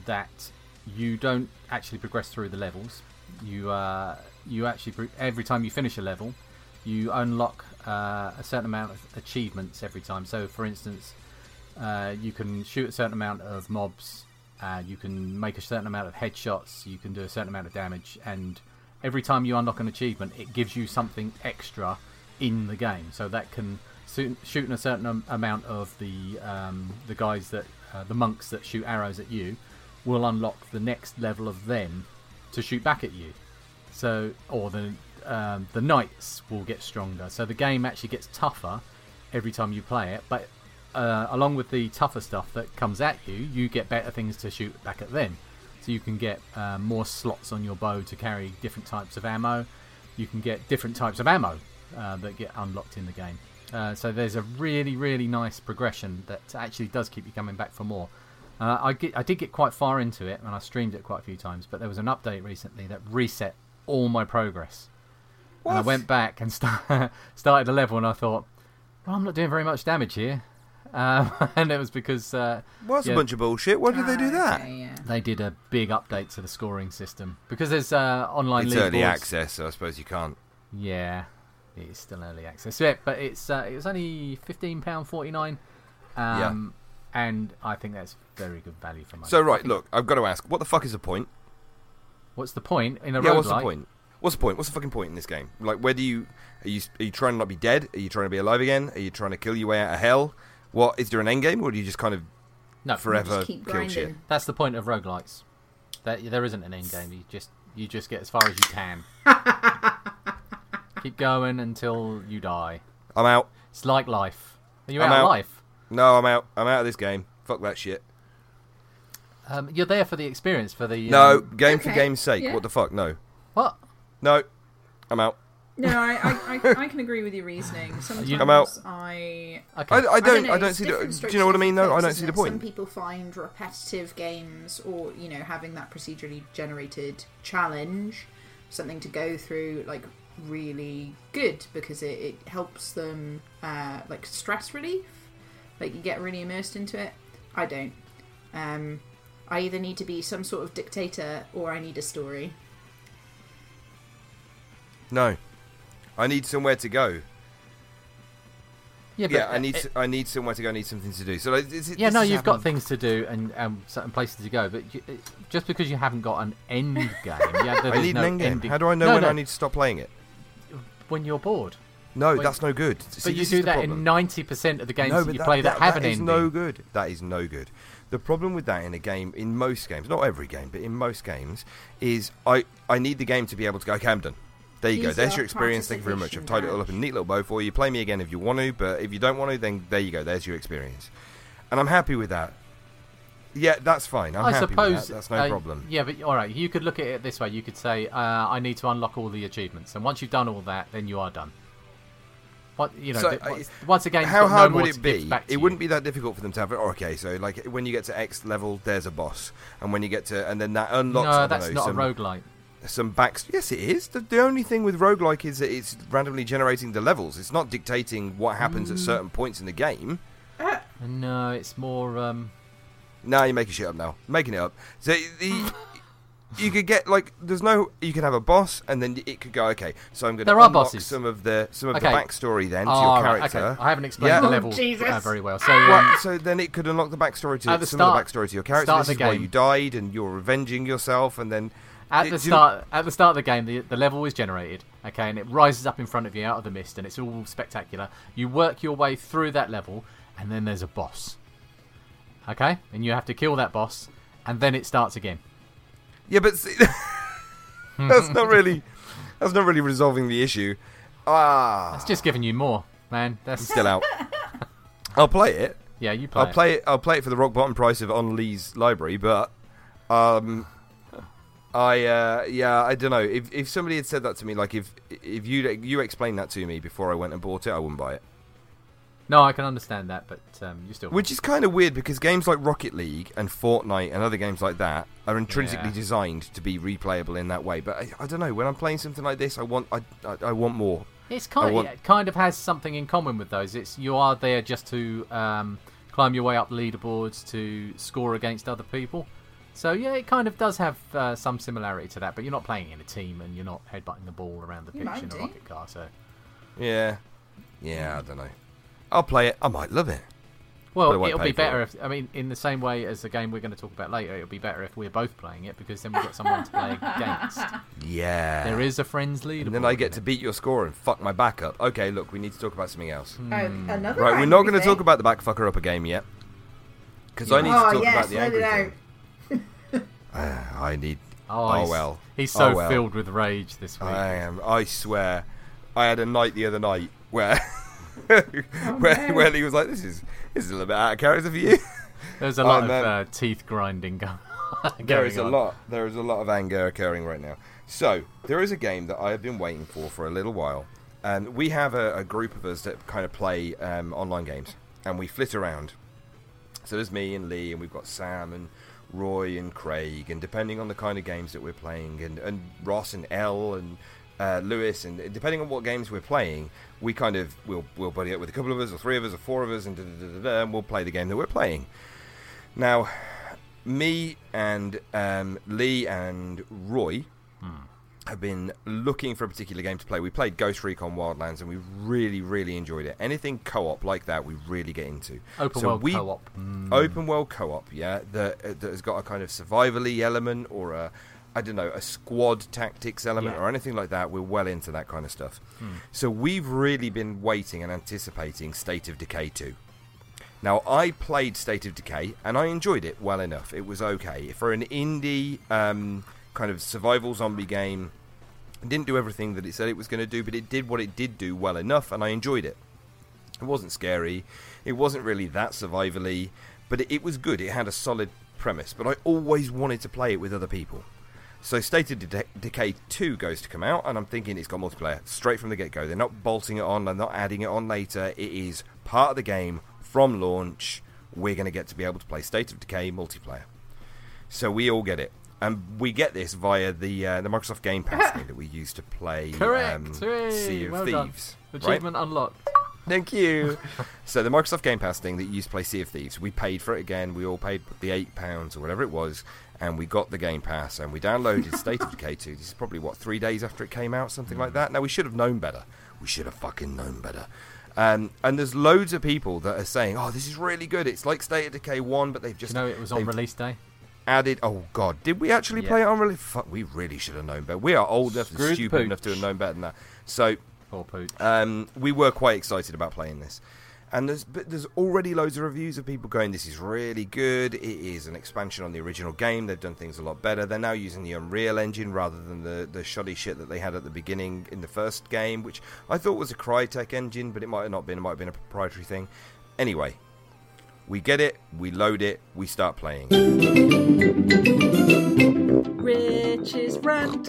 that you don't actually progress through the levels. You uh, you actually pro- every time you finish a level, you unlock uh, a certain amount of achievements every time. So, for instance, uh, you can shoot a certain amount of mobs. Uh, you can make a certain amount of headshots. You can do a certain amount of damage, and every time you unlock an achievement, it gives you something extra in the game. So that can shooting a certain amount of the um, the guys that uh, the monks that shoot arrows at you will unlock the next level of them to shoot back at you. So, or the um, the knights will get stronger. So the game actually gets tougher every time you play it. But uh, along with the tougher stuff that comes at you, you get better things to shoot back at them. So you can get uh, more slots on your bow to carry different types of ammo. You can get different types of ammo uh, that get unlocked in the game. Uh, so there's a really, really nice progression that actually does keep you coming back for more. Uh, I, get, I did get quite far into it, and I streamed it quite a few times. But there was an update recently that reset all my progress. And I went back and (laughs) start, started a level, and I thought, well, I'm not doing very much damage here. Um, (laughs) and it was because uh, Well, that's Yeah. a bunch of bullshit. Why did they do Ah, that? okay, yeah. they did a big update to the scoring system because there's uh, online It's league early access, so I suppose you can't. Yeah, it's still early access. Yeah, but it's uh, it was only fifteen pound forty nine. Um, and I think that's very good value for money. So right, look, I've got to ask, what the fuck is the point? what's the point in a yeah, what's the point? What's the point? What's the fucking point in this game? Like, where do you are you are you trying to not be dead? Are you trying to be alive again? Are you trying to kill your way out of hell? What is there an end game, or do you just kind of No, forever Just keep kill shit? That's the point of roguelikes. That there isn't an end game. You just you just get as far as you can. (laughs) Keep going until you die. I'm out. It's like life. Are you I'm out, of life? No, I'm out. I'm out of this game. Fuck that shit. Um, you're there for the experience, for the No, um, game for game's sake. yeah. What the fuck? No, what? no. I'm out. No, I, I, I, I can agree with your reasoning. (laughs) Sometimes I'm out. I Okay. I, I don't. know, I don't see the. Do you know what I mean? though? I don't see the point. Some people find repetitive games, or you know, having that procedurally generated challenge, something to go through, like really good because it, it helps them uh, like stress relief. Like you get really immersed into it. I don't. Um, I either need to be some sort of dictator or I need a story. No, I need somewhere to go. yeah, but Yeah, I need. it- to- I need somewhere to go. I need something to do. So, like, is it, yeah, no, you've got things to do and um, certain places to go, but you, just because you haven't got an end game, yeah, (laughs) I need no an end game. ending. How do I know No, when no, I need to stop playing it? When you're bored? No, Wait, that's no good. See, but you do that problem. in ninety percent of the games no, that but you play that, have an that is ending. no good. That is no good. The problem with that in a game, in most games, not every game, but in most games, is I I need the game to be able to go. Okay, I'm done. There you go. There's your your experience. Thank you very much. I've tied it all up in a neat little bow for you. Play me again if you want to, but if you don't want to, then there you go. There's your experience, and I'm happy with that. Yeah, that's fine. I'm I happy suppose that. That's no uh, problem. Yeah, but all right, you could look at it this way. You could say, uh, "I need to unlock all the achievements," and once you've done all that, then you are done. What you know? So, th- uh, once, once again, How hard would it be? It wouldn't be that difficult for them to have it. oh, okay, so like when you get to X level, there's a boss, and when you get to, and then that unlocks. No, that's know, not some, a roguelike. some backs. Yes, it is. The, the only thing with roguelike is that it's randomly generating the levels. It's not dictating what happens Mm. at certain points in the game. No, it's more. Um, Now you're making shit up. Now making it up. So the. You could get like there's no you can have a boss and then it could go okay so I'm going to There are unlock bosses. some of the some of Okay. the backstory then to oh, your right, character okay. I haven't explained Yeah. the Oh, level Jesus. uh, very well. So, Well, um, so then it could unlock the backstory to At the some start- of the backstory to your character. start This is the why game. you died and you're revenging yourself, and then At it- the start, at the start of the game, the, the level is generated, okay, and it rises up in front of you out of the mist, and it's all spectacular. You work your way through that level, and then there's a boss, okay, and you have to kill that boss, and then it starts again. Yeah, but see, (laughs) that's not really that's not really resolving the issue. Ah, It's just giving you more, man. That's still out. I'll play it. yeah, you play. I'll it. play it. I'll play it for the rock bottom price of on Lee's library, but um, I uh, yeah, I don't know. If if somebody had said that to me, like if if you you explained that to me before I went and bought it, I wouldn't buy it. No, I can understand that, but um, you still. Which is kind of weird because games like Rocket League and Fortnite and other games like that are intrinsically Yeah. designed to be replayable in that way. But I, I don't know. When I'm playing something like this, I want I, I, I want more. It's kind want- it kind of has something in common with those. It's you are there just to um, climb your way up leaderboards to score against other people. So yeah, it kind of does have uh, some similarity to that. But you're not playing in a team and you're not headbutting the ball around the pitch in a rocket car. So Yeah, yeah. I don't know. I'll play it. I might love it. Well, it'll be better it. if I mean in the same way as the game we're going to talk about later. It'll be better if we're both playing it because then we've got someone to play (laughs) against. Yeah. There is a friends leaderboard. And then I get to it. beat your score and fuck my back up. Okay, look, we need to talk about something else. Hmm. Oh, another Right, we're not going to talk about the back fucker up a game yet. Because I Yeah. need to Oh, talk yes, about the angry thing. out. (laughs) Ah, I need. Oh, Oh, he's- well. He's so Oh, well. filled with rage this week. I am. I swear. I had a night the other night where. (laughs) (laughs) where, no. where he was like, "This is this is a little bit out of character for you." (laughs) There's a (laughs) lot of uh, teeth grinding going. there is a on. lot. There is a lot of anger occurring right now. So there is a game that I have been waiting for for a little while, and we have a, a group of us that kind of play um, online games, and we flit around. So there's me and Lee, and we've got Sam and Roy and Craig, and depending on the kind of games that we're playing, and, and Ross and Elle and uh, Lewis, and depending on what games we're playing, we kind of we'll we'll buddy up with a couple of us, or three of us, or four of us, and da, da, da, and we'll play the game that we're playing. Now, me and um, Lee and Roy have been looking for a particular game to play. We played Ghost Recon Wildlands, and we really, really enjoyed it. Anything co-op like that, we really get into. Open So world we- co-op. Mm. Open world co-op, yeah, that, that has got a kind of survivally element or a, I don't know, a squad tactics element Yeah. or anything like that. We're well into that kind of stuff. Hmm. So we've really been waiting and anticipating State of Decay 2. Now, I played State of Decay and I enjoyed it well enough. It was okay. For an indie um, kind of survival zombie game, it didn't do everything that it said it was going to do, but it did what it did do well enough and I enjoyed it. It wasn't scary. It wasn't really that survivally, but it, it was good. It had a solid premise. But I always wanted to play it with other people. So State of De- Decay 2 goes to come out, and I'm thinking it's got multiplayer straight from the get go. They're not bolting it on, they're not adding it on later. It is part of the game from launch. We're going to get to be able to play State of Decay multiplayer. So we all get it. And we get this via the uh, the Microsoft Game Pass (laughs) thing that we use to play Correct. um, Sea of Well done. Thieves. right? Achievement unlocked. Thank you. (laughs) so the Microsoft Game Pass thing that you used to play Sea of Thieves, we paid for it again. We all paid the eight pounds or whatever it was, and we got the Game Pass and we downloaded State of Decay 2. This is probably what three days after it came out, something like that. Now we should have known better. We should have fucking known better. Um, and there's loads of people that are saying, "Oh, this is really good. It's like State of Decay 1, but they've just you know it was on release day? added." Oh God, did we actually Yeah. play it on release? Fuck, we really should have known better. We are old enough and stupid enough to have known better than that. So Poor pooch. um, we were quite excited about playing this. And there's but there's already loads of reviews of people going, "This is really good. It is an expansion on the original game. They've done things a lot better. They're now using the Unreal Engine rather than the the shoddy shit that they had at the beginning in the first game, which I thought was a Crytek engine, but it might have not been. It might have been a proprietary thing. Anyway, we get it. We load it. We start playing. Rich's rant.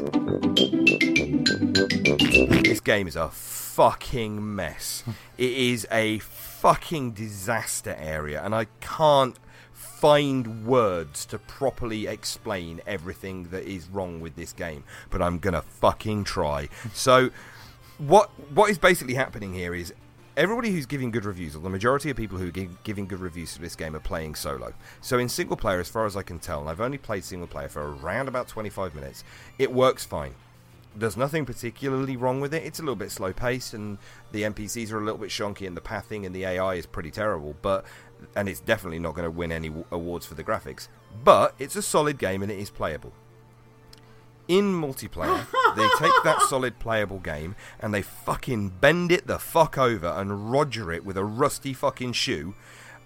This game is a fucking mess. it is a fucking disaster area, and I can't find words to properly explain everything that is wrong with this game. But I'm gonna fucking try. so, what what is basically happening here is everybody who's giving good reviews, or the majority of people who are gi- giving good reviews to this game, are playing solo. So in single player, as far as I can tell, and I've only played single player for around about 25 minutes, it works fine. There's nothing particularly wrong with it. It's a little bit slow paced, and the NPCs are a little bit shonky, and the pathing and the AI is pretty terrible. But and it's definitely not going to win any awards for the graphics. But it's a solid game, and it is playable in multiplayer, (laughs) they take that solid playable game and they fucking bend it the fuck over and roger it with a rusty fucking shoe.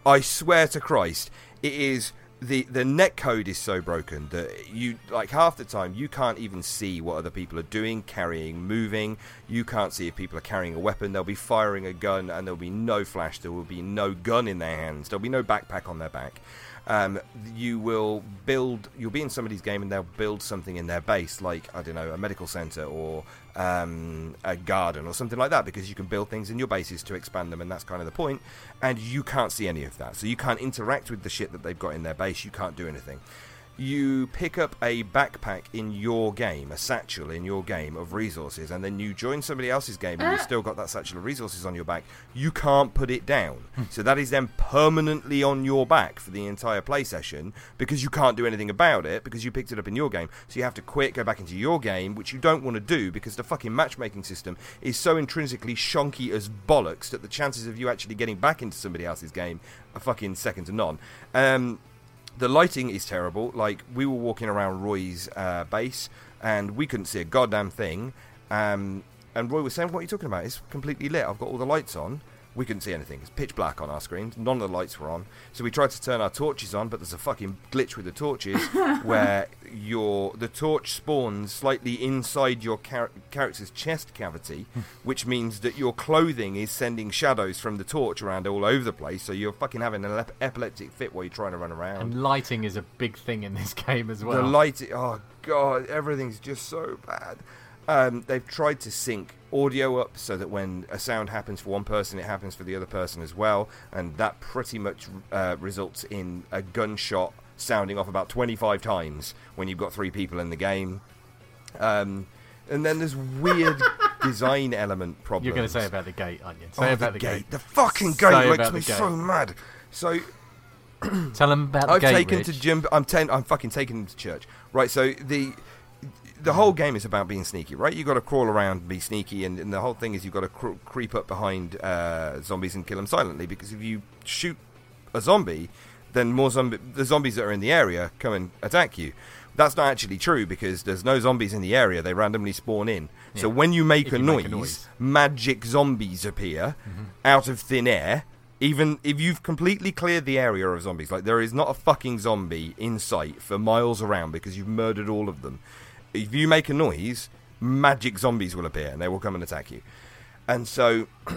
I swear to Christ, it is the the net code is so broken that you like half the time you can't even see what other people are doing, carrying, moving. You can't see if people are carrying a weapon. They'll be firing a gun and there'll be no flash. There will be no gun in their hands. There'll be no backpack on their back um, you will build you'll be in somebody's game and they'll build something in their base like i don't know a medical center or um, a garden or something like that because you can build things in your bases to expand them and that's kind of the point. and you can't see any of that. So you can't interact with the shit that they've got in their base. You can't do anything you pick up a backpack in your game, a satchel in your game of resources, and then you join somebody else's game and you've still got that satchel of resources on your back, you can't put it down. so that is then permanently on your back for the entire play session because you can't do anything about it because you picked it up in your game. So you have to quit, go back into your game, which you don't want to do because the fucking matchmaking system is so intrinsically shonky as bollocks that the chances of you actually getting back into somebody else's game are fucking second to none. Um, the lighting is terrible. Like we were walking around Roy's uh, base and we couldn't see a goddamn thing. Um, and Roy was saying, "What are you talking about? It's completely lit. I've got all the lights on." We couldn't see anything. It's pitch black on our screens. None of the lights were on. So we tried to turn our torches on, but there's a fucking glitch with the torches (laughs) where your the torch spawns slightly inside your char- character's chest cavity, which means that your clothing is sending shadows from the torch around all over the place. So you're fucking having an ep- epileptic fit while you're trying to run around. And lighting is a big thing in this (laughs) game as well. The light, oh god, everything's just so bad. Um, they've tried to sync audio up so that when a sound happens for one person, it happens for the other person as well, and that pretty much uh, results in a gunshot sounding off about 25 times when you've got three people in the game. Um, and then there's weird (laughs) design element problems. You're going to say about the gate, aren't you? Oh, Say the about the gate. gate. The fucking Say gate makes me so mad. So Tell them about the gate. I've gate. taken Rich. to Jim. I'm ten, I'm fucking taking him to church. Right. So the the whole game is about being sneaky, right? You've got to crawl around, and be sneaky, and, and the whole thing is you've got to cr- creep up behind uh, zombies and kill them silently. Because if you shoot a zombie, then more zombie the zombies that are in the area come and attack you. That's not actually true because there's no zombies in the area; they randomly spawn in. So when you make, a, you noise, make a noise. Mm-hmm. magic zombies appear out of thin air. Even if you've completely cleared the area of zombies, like there is not a fucking zombie in sight for miles around because you've murdered all of them. If you make a noise, magic zombies will appear and they will come and attack you. And so (clears throat)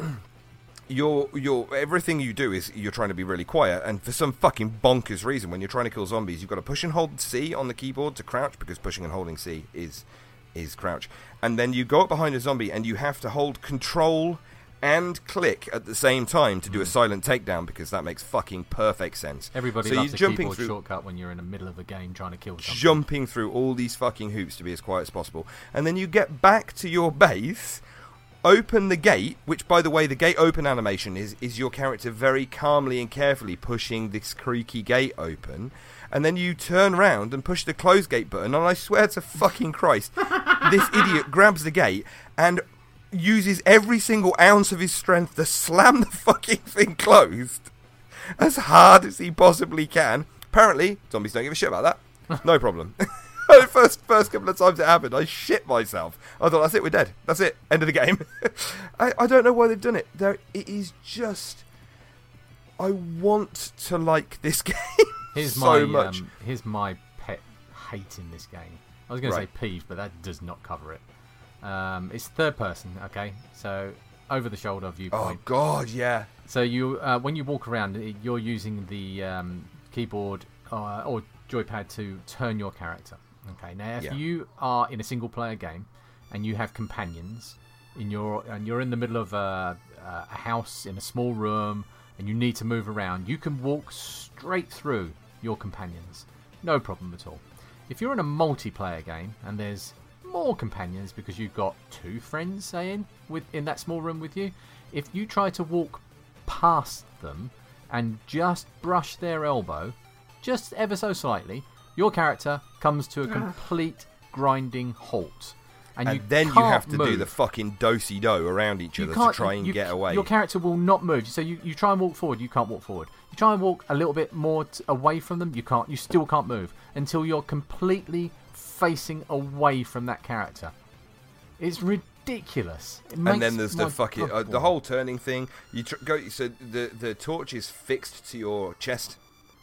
you're you're everything you do is you're trying to be really quiet, and for some fucking bonkers reason, when you're trying to kill zombies, you've got to push and hold C on the keyboard to crouch because pushing and holding C is is crouch, and then you go up behind a zombie and you have to hold Control and click at the same time to do a hmm. silent takedown because that makes fucking perfect sense. Everybody so loves you're a jumping keyboard through shortcut when you're in the middle of a game trying to kill something. jumping through all these fucking hoops to be as quiet as possible. And then you get back to your base, open the gate, which, by the way, the gate open animation is, is your character very calmly and carefully pushing this creaky gate open. And then you turn round and push the close gate button, and I swear to fucking Christ, this (laughs) idiot grabs the gate and uses every single ounce of his strength to slam the fucking thing closed as hard as he possibly can. Apparently, zombies don't give a shit about that. (laughs) No problem. the (laughs) first first couple of times it happened, I shit myself. I thought, that's it, we're dead. That's it, end of the game. (laughs) I, I don't know why they've done it. There, it is just. I want to like this game Here's so my much. Um, here's my pet hate in this game. I was going Right. to say peeve, but that does not cover it. Um, it's third person, okay? So over the shoulder viewpoint. oh. God, yeah. So you, uh, when you walk around, you're using the um, keyboard uh, or joypad to turn your character. Okay. Now, if Yeah. you are in a single-player game and you have companions in your and you're in the middle of a, a house in a small room and you need to move around, you can walk straight through your companions, no problem at all. If you're in a multiplayer game and there's more companions because you've got two friends, saying with in that small room with you, if you try to walk past them and just brush their elbow, just ever so slightly, your character comes to a ah. complete grinding halt. And, And you then you have to do the fucking dosey do around each You other to try and you- get away. Your character will not move. So you, you try and walk forward, you can't walk forward. You try and walk a little bit more t- away from them, you can't. You still can't move until you're completely facing away from that character. It's ridiculous. It and then there's the fucking uh, the whole turning thing. You tr- go so the the torch is fixed to your chest.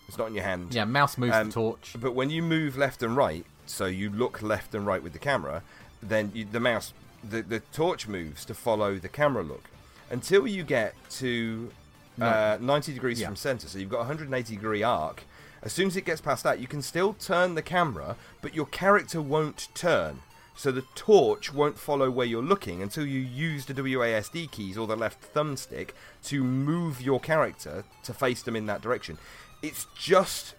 It's not in your hand. Yeah, mouse moves Um, the torch. But when you move left and right, so you look left and right with the camera, then you, the mouse, the, the torch moves to follow the camera look until you get to uh, 90 degrees Yeah. from center. So you've got a 180 degree arc. As soon as it gets past that, you can still turn the camera, but your character won't turn. So the torch won't follow where you're looking until you use the WASD keys or the left thumbstick to move your character to face them in that direction. It's just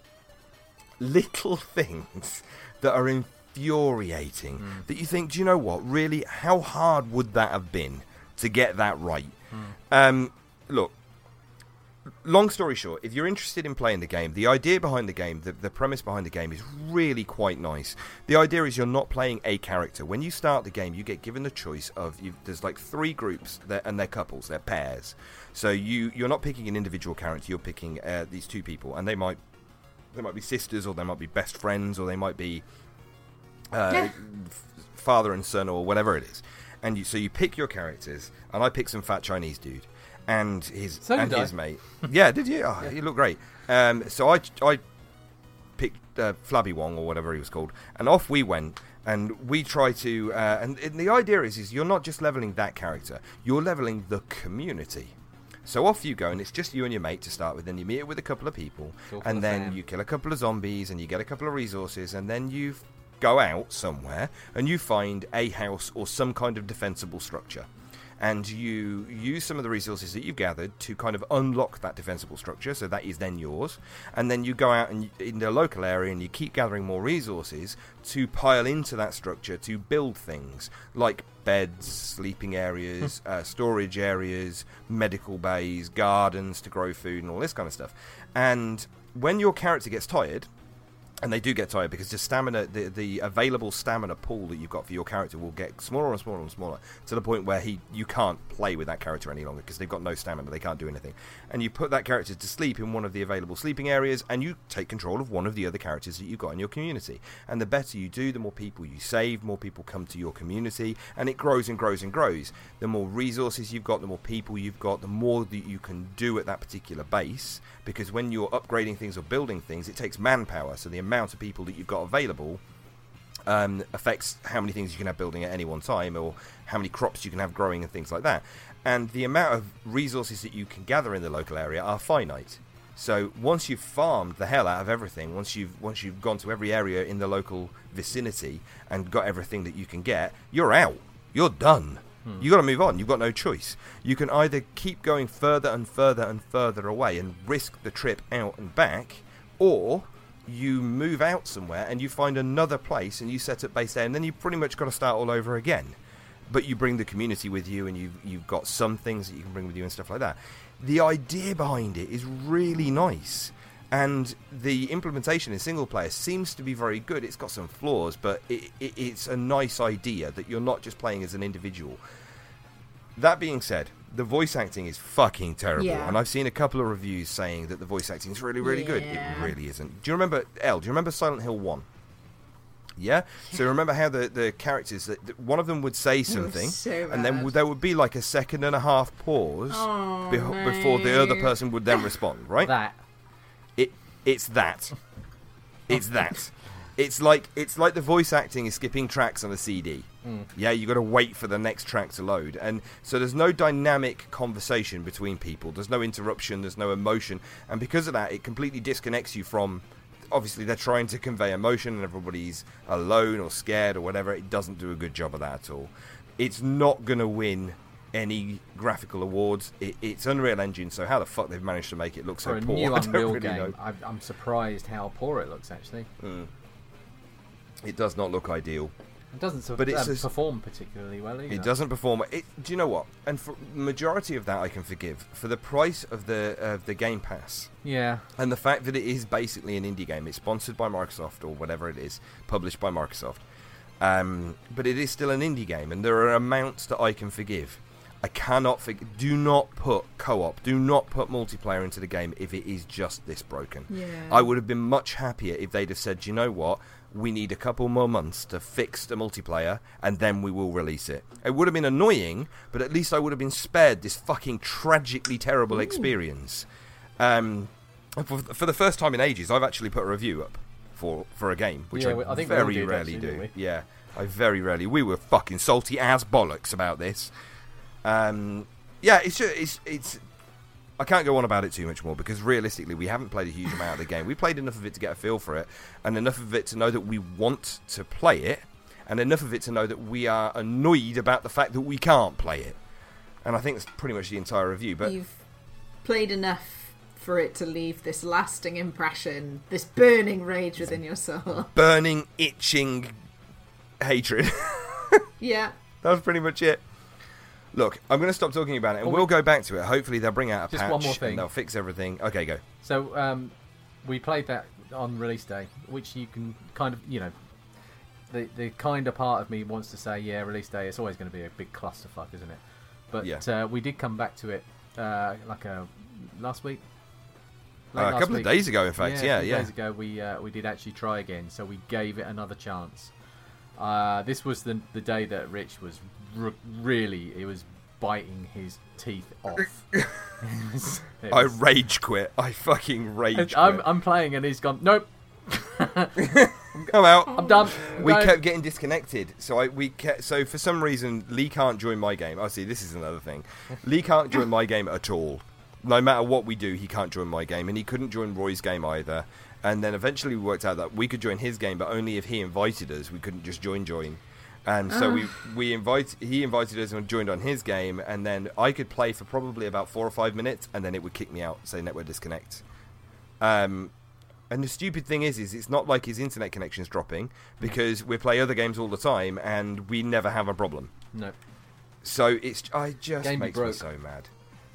little (laughs) things that are infuriating that you think, do you know what? Really, how hard would that have been to get that right? Um, look, long story short, if you're interested in playing the game, the idea behind the game, the, the premise behind the game is really quite nice. The idea is you're not playing a character. When you start the game, you get given the choice of you there's like three groups, that, and they're couples, they're pairs. So you you're not picking an individual character. You're picking uh, these two people, and they might they might be sisters, or they might be best friends, or they might be uh, Yeah. f- father and son, or whatever it is. And you, so you pick your characters, and I pick some fat Chinese dude and his So and did I. his mate. Yeah, did you? Oh, You look great. Um, so I I picked uh, Flabby Wong or whatever he was called, and off we went. And we try to, uh, and, and the idea is, is you're not just leveling that character, you're leveling the community. So off you go, and it's just you and your mate to start with. Then you meet up with a couple of people, and then fam. you kill a couple of zombies, and you get a couple of resources, and then you go out somewhere and you find a house or some kind of defensible structure. And you use some of the resources that you've gathered to kind of unlock that defensible structure, so that is then yours. And then you go out and in the local area and you keep gathering more resources to pile into that structure to build things like beds, sleeping areas, uh, storage areas, medical bays, gardens to grow food, and all this kind of stuff. And when your character gets tired, and they do get tired because the stamina, the, the available stamina pool that you've got for your character will get smaller and smaller and smaller to the point where he you can't play with that character any longer because they've got no stamina, they can't do anything. And you put that character to sleep in one of the available sleeping areas, and you take control of one of the other characters that you've got in your community. And the better you do, the more people you save, more people come to your community, and it grows and grows and grows. The more resources you've got, the more people you've got, the more that you can do at that particular base. Because when you're upgrading things or building things, it takes manpower. So the amount of people that you've got available um, affects how many things you can have building at any one time, or how many crops you can have growing, and things like that. And the amount of resources that you can gather in the local area are finite. So once you've farmed the hell out of everything, once you've once you've gone to every area in the local vicinity and got everything that you can get, you're out. You're done. Hmm. You got to move on. You've got no choice. You can either keep going further and further and further away and risk the trip out and back, or you move out somewhere and you find another place and you set up base there, and then you pretty much got to start all over again. But you bring the community with you, and you've you've got some things that you can bring with you and stuff like that. The idea behind it is really nice, and the implementation in single player seems to be very good. It's got some flaws, but it, it, it's a nice idea that you're not just playing as an individual. That being said, the voice acting is fucking terrible, Yeah. and I've seen a couple of reviews saying that the voice acting is really, really good. It really isn't. Do you remember El? Do you remember Silent Hill One? Yeah. So remember how the, the characters that that one of them would say something, so and then there would be like a second and a half pause Oh, beho- before the other person would then respond. Right? That. It it's that. It's that. It's like it's like the voice acting is skipping tracks on a CD. Mm. Yeah, you got to wait for the next track to load, and so there's no dynamic conversation between people. There's no interruption. There's no emotion, and because of that, it completely disconnects you from. Obviously, they're trying to convey emotion, and everybody's alone or scared or whatever. It doesn't do a good job of that at all. It's not going to win any graphical awards. It, it's Unreal Engine, so how the fuck they've managed to make it look so For a poor? new (laughs) Unreal really game, I, I'm surprised how poor it looks. Actually, hmm. It does not look ideal. It doesn't su- But it's um, perform particularly well either. It doesn't perform. It, do you know what? And for the majority of that, I can forgive for the price of the of the Game Pass Yeah, and the fact that it is basically an indie game. It's sponsored by Microsoft or whatever it is, published by Microsoft. Um, but it is still an indie game, and there are amounts that I can forgive. I cannot forg Do not put co-op. Do not put multiplayer into the game if it is just this broken. Yeah. I would have been much happier if they'd have said, "Do you know what? We need a couple more months to fix the multiplayer, and then we will release it." It would have been annoying, but at least I would have been spared this fucking tragically terrible experience. Um, for, for the first time in ages, I've actually put a review up for for a game, which Yeah, I, I think very did, rarely actually, do. Yeah, I very rarely. We were fucking salty as bollocks about this. Um, yeah, it's just, it's it's. I can't go on about it too much more because realistically, we haven't played a huge amount of the game. We played enough of it to get a feel for it, and enough of it to know that we want to play it, and enough of it to know that we are annoyed about the fact that we can't play it. And I think that's pretty much the entire review. But You've played enough for it to leave this lasting impression, this burning rage within your soul. (laughs) burning, itching hatred. (laughs) yeah. that was pretty much it. Look, I'm going to stop talking about it, and we'll go back to it. Hopefully, they'll bring out a Just patch one more thing. and they'll fix everything. Okay, go. So um, we played that on release day, which you can kind of, you know, the the kind of part of me wants to say, yeah, release day. It's always going to be a big clusterfuck, isn't it? But Yeah. uh, we did come back to it uh, like a last week. Uh, a last couple week. of days ago, in fact. Yeah, yeah. a yeah. Days ago, we uh, we did actually try again, so we gave it another chance. Uh, this was the the day that Rich was r- really he was biting his teeth off. (laughs) It was- it I was- rage quit. I fucking rage quit. I'm, I'm playing and he's gone. Nope, (laughs) I'm out. I'm done. we No. kept getting disconnected. So I we kept, so for some reason Lee can't join my game. Oh, see, this is another thing. Lee can't join my game at all. No matter what we do, he can't join my game, and he couldn't join Roy's game either. And then eventually we worked out that we could join his game, but only if he invited us. We couldn't just join join. And so we we invite he invited us and joined on his game, and then I could play for probably about four or five minutes, and then it would kick me out, say network disconnect. Um, and the stupid thing is, is it's not like his internet connection's dropping because we play other games all the time and we never have a problem. No. So it's I just Game be makes me so mad.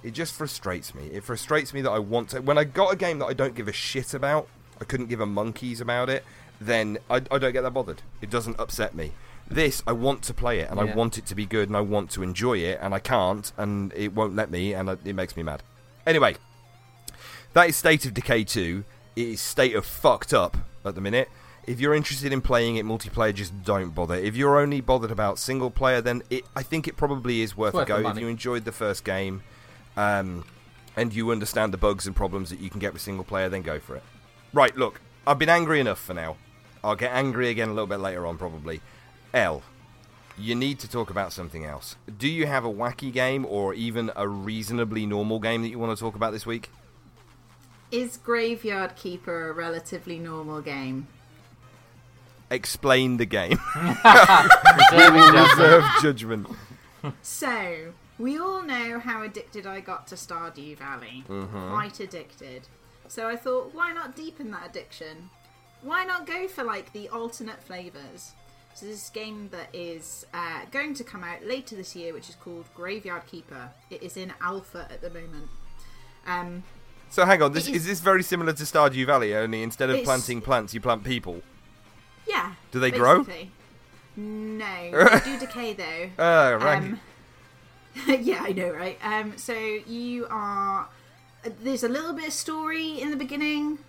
It just frustrates me. It frustrates me that I want to. When I got a game that I don't give a shit about, I couldn't give a monkeys about it. Then I, I don't get that bothered. It doesn't upset me. This I want to play it and I want it to be good and I want to enjoy it and I can't and it won't let me and it makes me mad. Anyway, that is State of Decay 2. It is state of fucked up at the minute. If you're interested in playing it multiplayer, just don't bother. If you're only bothered about single player, then it, I think it probably is worth, worth a go. If you enjoyed the first game, um, and you understand the bugs and problems that you can get with single player, then go for it. Right, look, I've been angry enough for now. I'll get angry again a little bit later on, probably. El, you need to talk about something else. Do you have a wacky game or even a reasonably normal game that you want to talk about this week? Is Graveyard Keeper a relatively normal game? Explain the game. (laughs) Reserving (laughs) judgment. Reserve judgment. So, we all know how addicted I got to Stardew Valley. Mm-hmm. Quite addicted. So I thought, why not deepen that addiction? Why not go for like the alternate flavors? So this game that is uh, going to come out later this year, which is called Graveyard Keeper. It is in alpha at the moment. Um, So hang on, this is- is this very similar to Stardew Valley? Only instead of planting plants, you plant people. yeah. Do they grow? No, they do (laughs) decay though. Ah, right. Um, (laughs) yeah, I know, right? Um, so you are. There's a little bit of story in the beginning.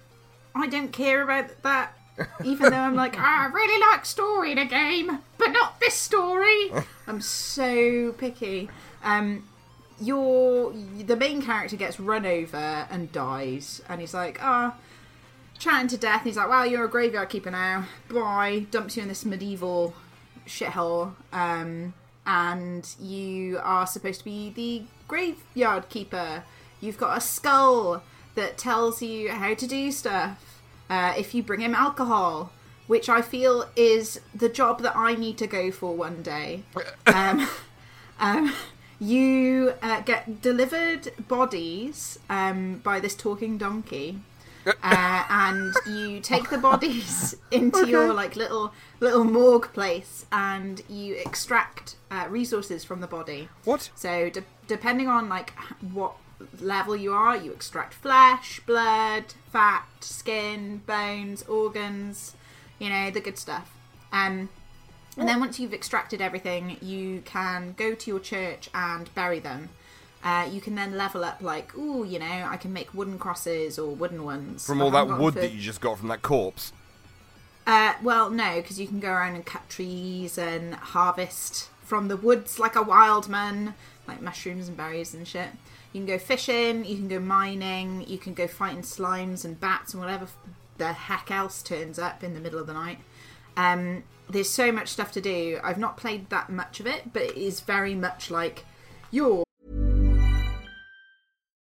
I don't care about that, even though I'm like, "Ah, I really like story in a game, but not this story. (laughs) I'm so picky. Um, your the main character gets run over and dies, and he's like, ah. Chatting to death, he's like, "Wow, you're a graveyard keeper now." Bye. Dumps you in this medieval shithole. Um, and you are supposed to be the graveyard keeper. You've got a skull that tells you how to do stuff. Uh, if you bring him alcohol, which I feel is the job that I need to go for one day. (laughs) Um, um, you uh, get delivered bodies um, by this talking donkey. (laughs) Uh, and you take the bodies (laughs) into your like little little morgue place, and you extract uh, resources from the body. what? So de- depending on like what level you are, you extract flesh, blood, fat, skin, bones, organs, you know the good stuff. Um, and then once you've extracted everything, you can go to your church and bury them. Uh, you can then level up, like, ooh, you know, I can make wooden crosses or wooden ones. From all that wood for- that you just got from that corpse? uh, well, no, because you can go around and cut trees and harvest from the woods like a wild man, like mushrooms and berries and shit. You can go fishing, you can go mining, you can go fighting slimes and bats and whatever the heck else turns up in the middle of the night. Um, there's so much stuff to do. I've not played that much of it, but it is very much like you're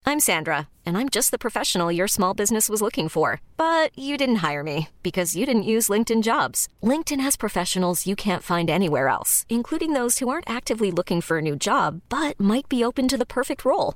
I'm Sandra, and I'm just the professional your small business was looking for. But you didn't hire me because you didn't use LinkedIn jobs. LinkedIn has professionals you can't find anywhere else, including those who aren't actively looking for a new job but might be open to the perfect role,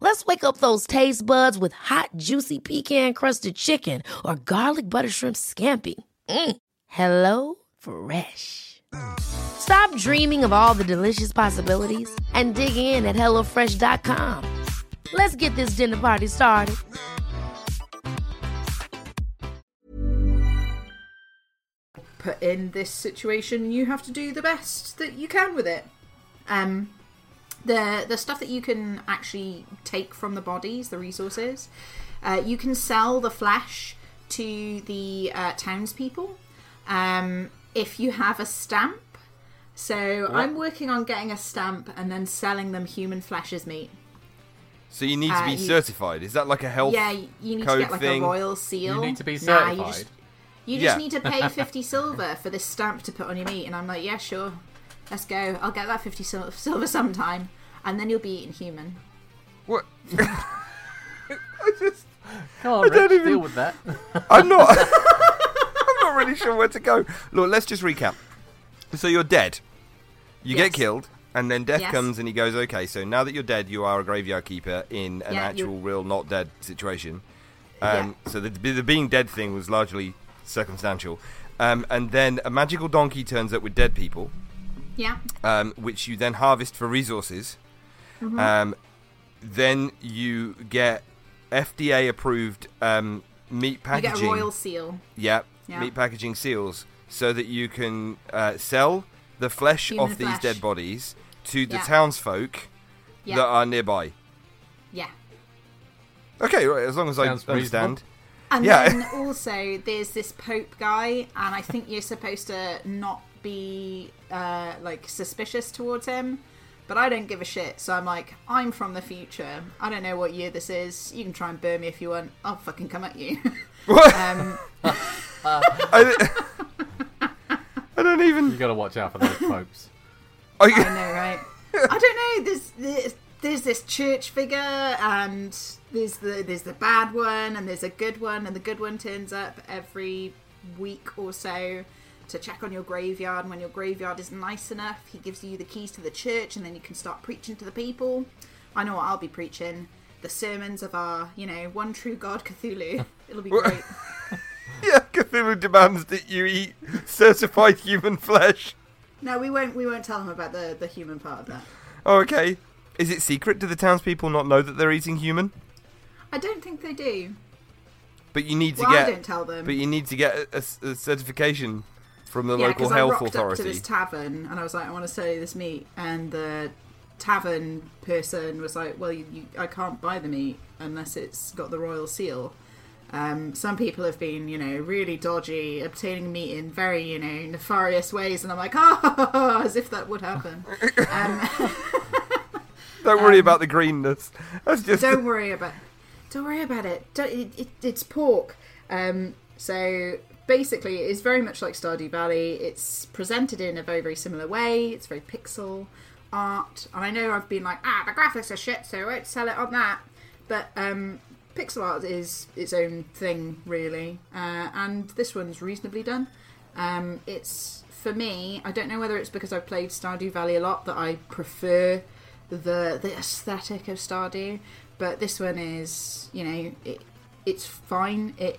Let's wake up those taste buds with hot, juicy pecan-crusted chicken or garlic butter shrimp scampi. Mm. Hello Fresh. Stop dreaming of all the delicious possibilities and dig in at HelloFresh.com. Let's get this dinner party started. put in this situation, you have to do the best that you can with it. Um, the the stuff that you can actually take from the bodies, the resources, uh, you can sell the flesh to the uh, townspeople. Um, if you have a stamp, so I'm working on getting a stamp and then selling them human flesh as meat. So you need to Uh, be you- certified. Is that like a health Yeah, you need to get like thing? a royal seal. You need to be Nah, certified. you just, you just Yeah. need to pay (laughs) 50 silver for this stamp to put on your meat. And I'm like, yeah, sure. Let's go. I'll get that 50 silver sometime. And then you'll be eaten human. What? (laughs) I just, Come on, don't Rich, even- deal with that. (laughs) I'm not. (laughs) I'm not really sure where to go. Look, let's just recap. So you're dead. You Yes. get killed, and then death Yes. comes, and he goes, "Okay, so now that you're dead, you are a graveyard keeper in an Yeah, actual, you're- real, not dead situation." Um, So the, the being dead thing was largely circumstantial, um, and then a magical donkey turns up with dead people, Yeah. um, which you then harvest for resources. Mm-hmm. Um, then you get FDA approved um, meat You packaging. get a royal seal. Yep, Yeah. meat packaging seals, so that you can uh, sell the flesh Human of these flesh. dead bodies to the Yeah. townsfolk Yeah. that are nearby. Yeah. Okay, right, as long as Sounds I understand. And Yeah. then (laughs) also there's this Pope guy, and I think you're supposed to not be uh, like suspicious towards him. But I don't give a shit, so I'm like, I'm from the future. I don't know what year this is. You can try and burn me if you want. I'll fucking come at you. (laughs) What? um, I, (laughs) I don't even. You got to watch out for those popes. (laughs) I, I know, right? I don't know. There's, there's there's this church figure, and there's the there's the bad one, and there's a good one, and the good one turns up every week or so to check on your graveyard. And when your graveyard is nice enough, he gives you the keys to the church, and then you can start preaching to the people. I know what I'll be preaching. The sermons of our, you know, one true God Cthulhu. (laughs) It'll be great. (laughs) yeah, Cthulhu demands that you eat certified human flesh. No, we won't. We won't tell him about the the human part of that. Oh, okay. Is it secret? Do the townspeople not know that they're eating human? I don't think they do. But you need to Well, get. I don't tell them. But you need to get a, a- a certification from the yeah, local 'cause I health rocked authority. up to this tavern and I was like, I want to sell you this meat, and the tavern person was like, Well, you, you, I can't buy the meat unless it's got the royal seal. Um, some people have been, you know, really dodgy, obtaining meat in very, you know, nefarious ways, and I'm like, oh, (laughs) as if that would happen. Um, (laughs) Don't worry about the greenness. That's just. don't worry about don't worry about it. Don't, it, it it's pork um so basically it's very much like stardew valley. It's presented in a very very similar way. It's very pixel art. And i know i've been like ah the graphics are shit so i won't sell it on that. But um pixel art is its own thing really. Uh, and this one's reasonably done. Um it's for me i don't know whether it's because i've played stardew valley a lot that i prefer the the aesthetic of Stardew, but this one is you know it it's fine. It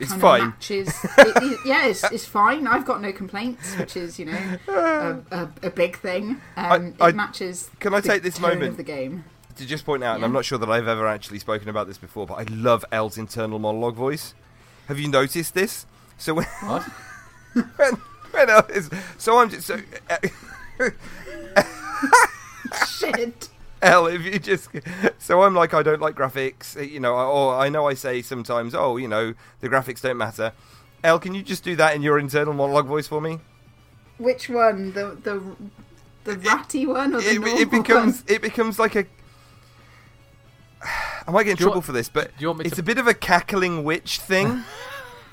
It's kind fine. Of matches. (laughs) it, it- yeah, it's, it's fine. I've got no complaints, which is you know a, a, a big thing. Um, I- I- it matches. can I the take this moment? of the game? to just point out, and I'm not sure that I've ever actually spoken about this before, but I love El's internal monologue voice. Have you noticed this? So when (laughs) What? when, when El is, so I'm just so (laughs) Shit. El, if you just so I'm like I don't like graphics, you know, or I know I say sometimes, oh, you know, the graphics don't matter. El, can you just do that in your internal monologue voice for me? Which one? The the the ratty one or the It, normal it becomes one? it becomes like a. (sighs) I might get in Do trouble want- for this, but do you want me it's to- a bit of a cackling witch thing. (laughs)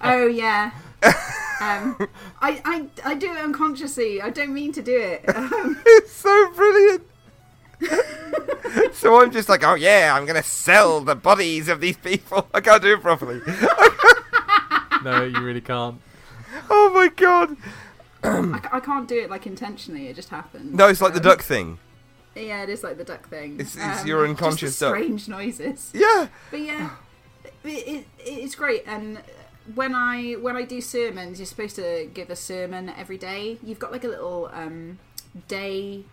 Oh yeah. (laughs) um, I, I I do it unconsciously. I don't mean to do it. (laughs) Um, It's so brilliant. (laughs) so I'm just like, oh yeah, I'm gonna sell the bodies of these people. I can't do it properly. (laughs) No, you really can't. Oh my god. I, I can't do it like intentionally. It just happens. No, it's like the Um, duck thing. Yeah, it is like the duck thing. It's- it's your unconscious (laughs) just the duck. strange noises. Yeah. But yeah, it, it, it's great. And when I when I do sermons, you're supposed to give a sermon every day. You've got like a little um, day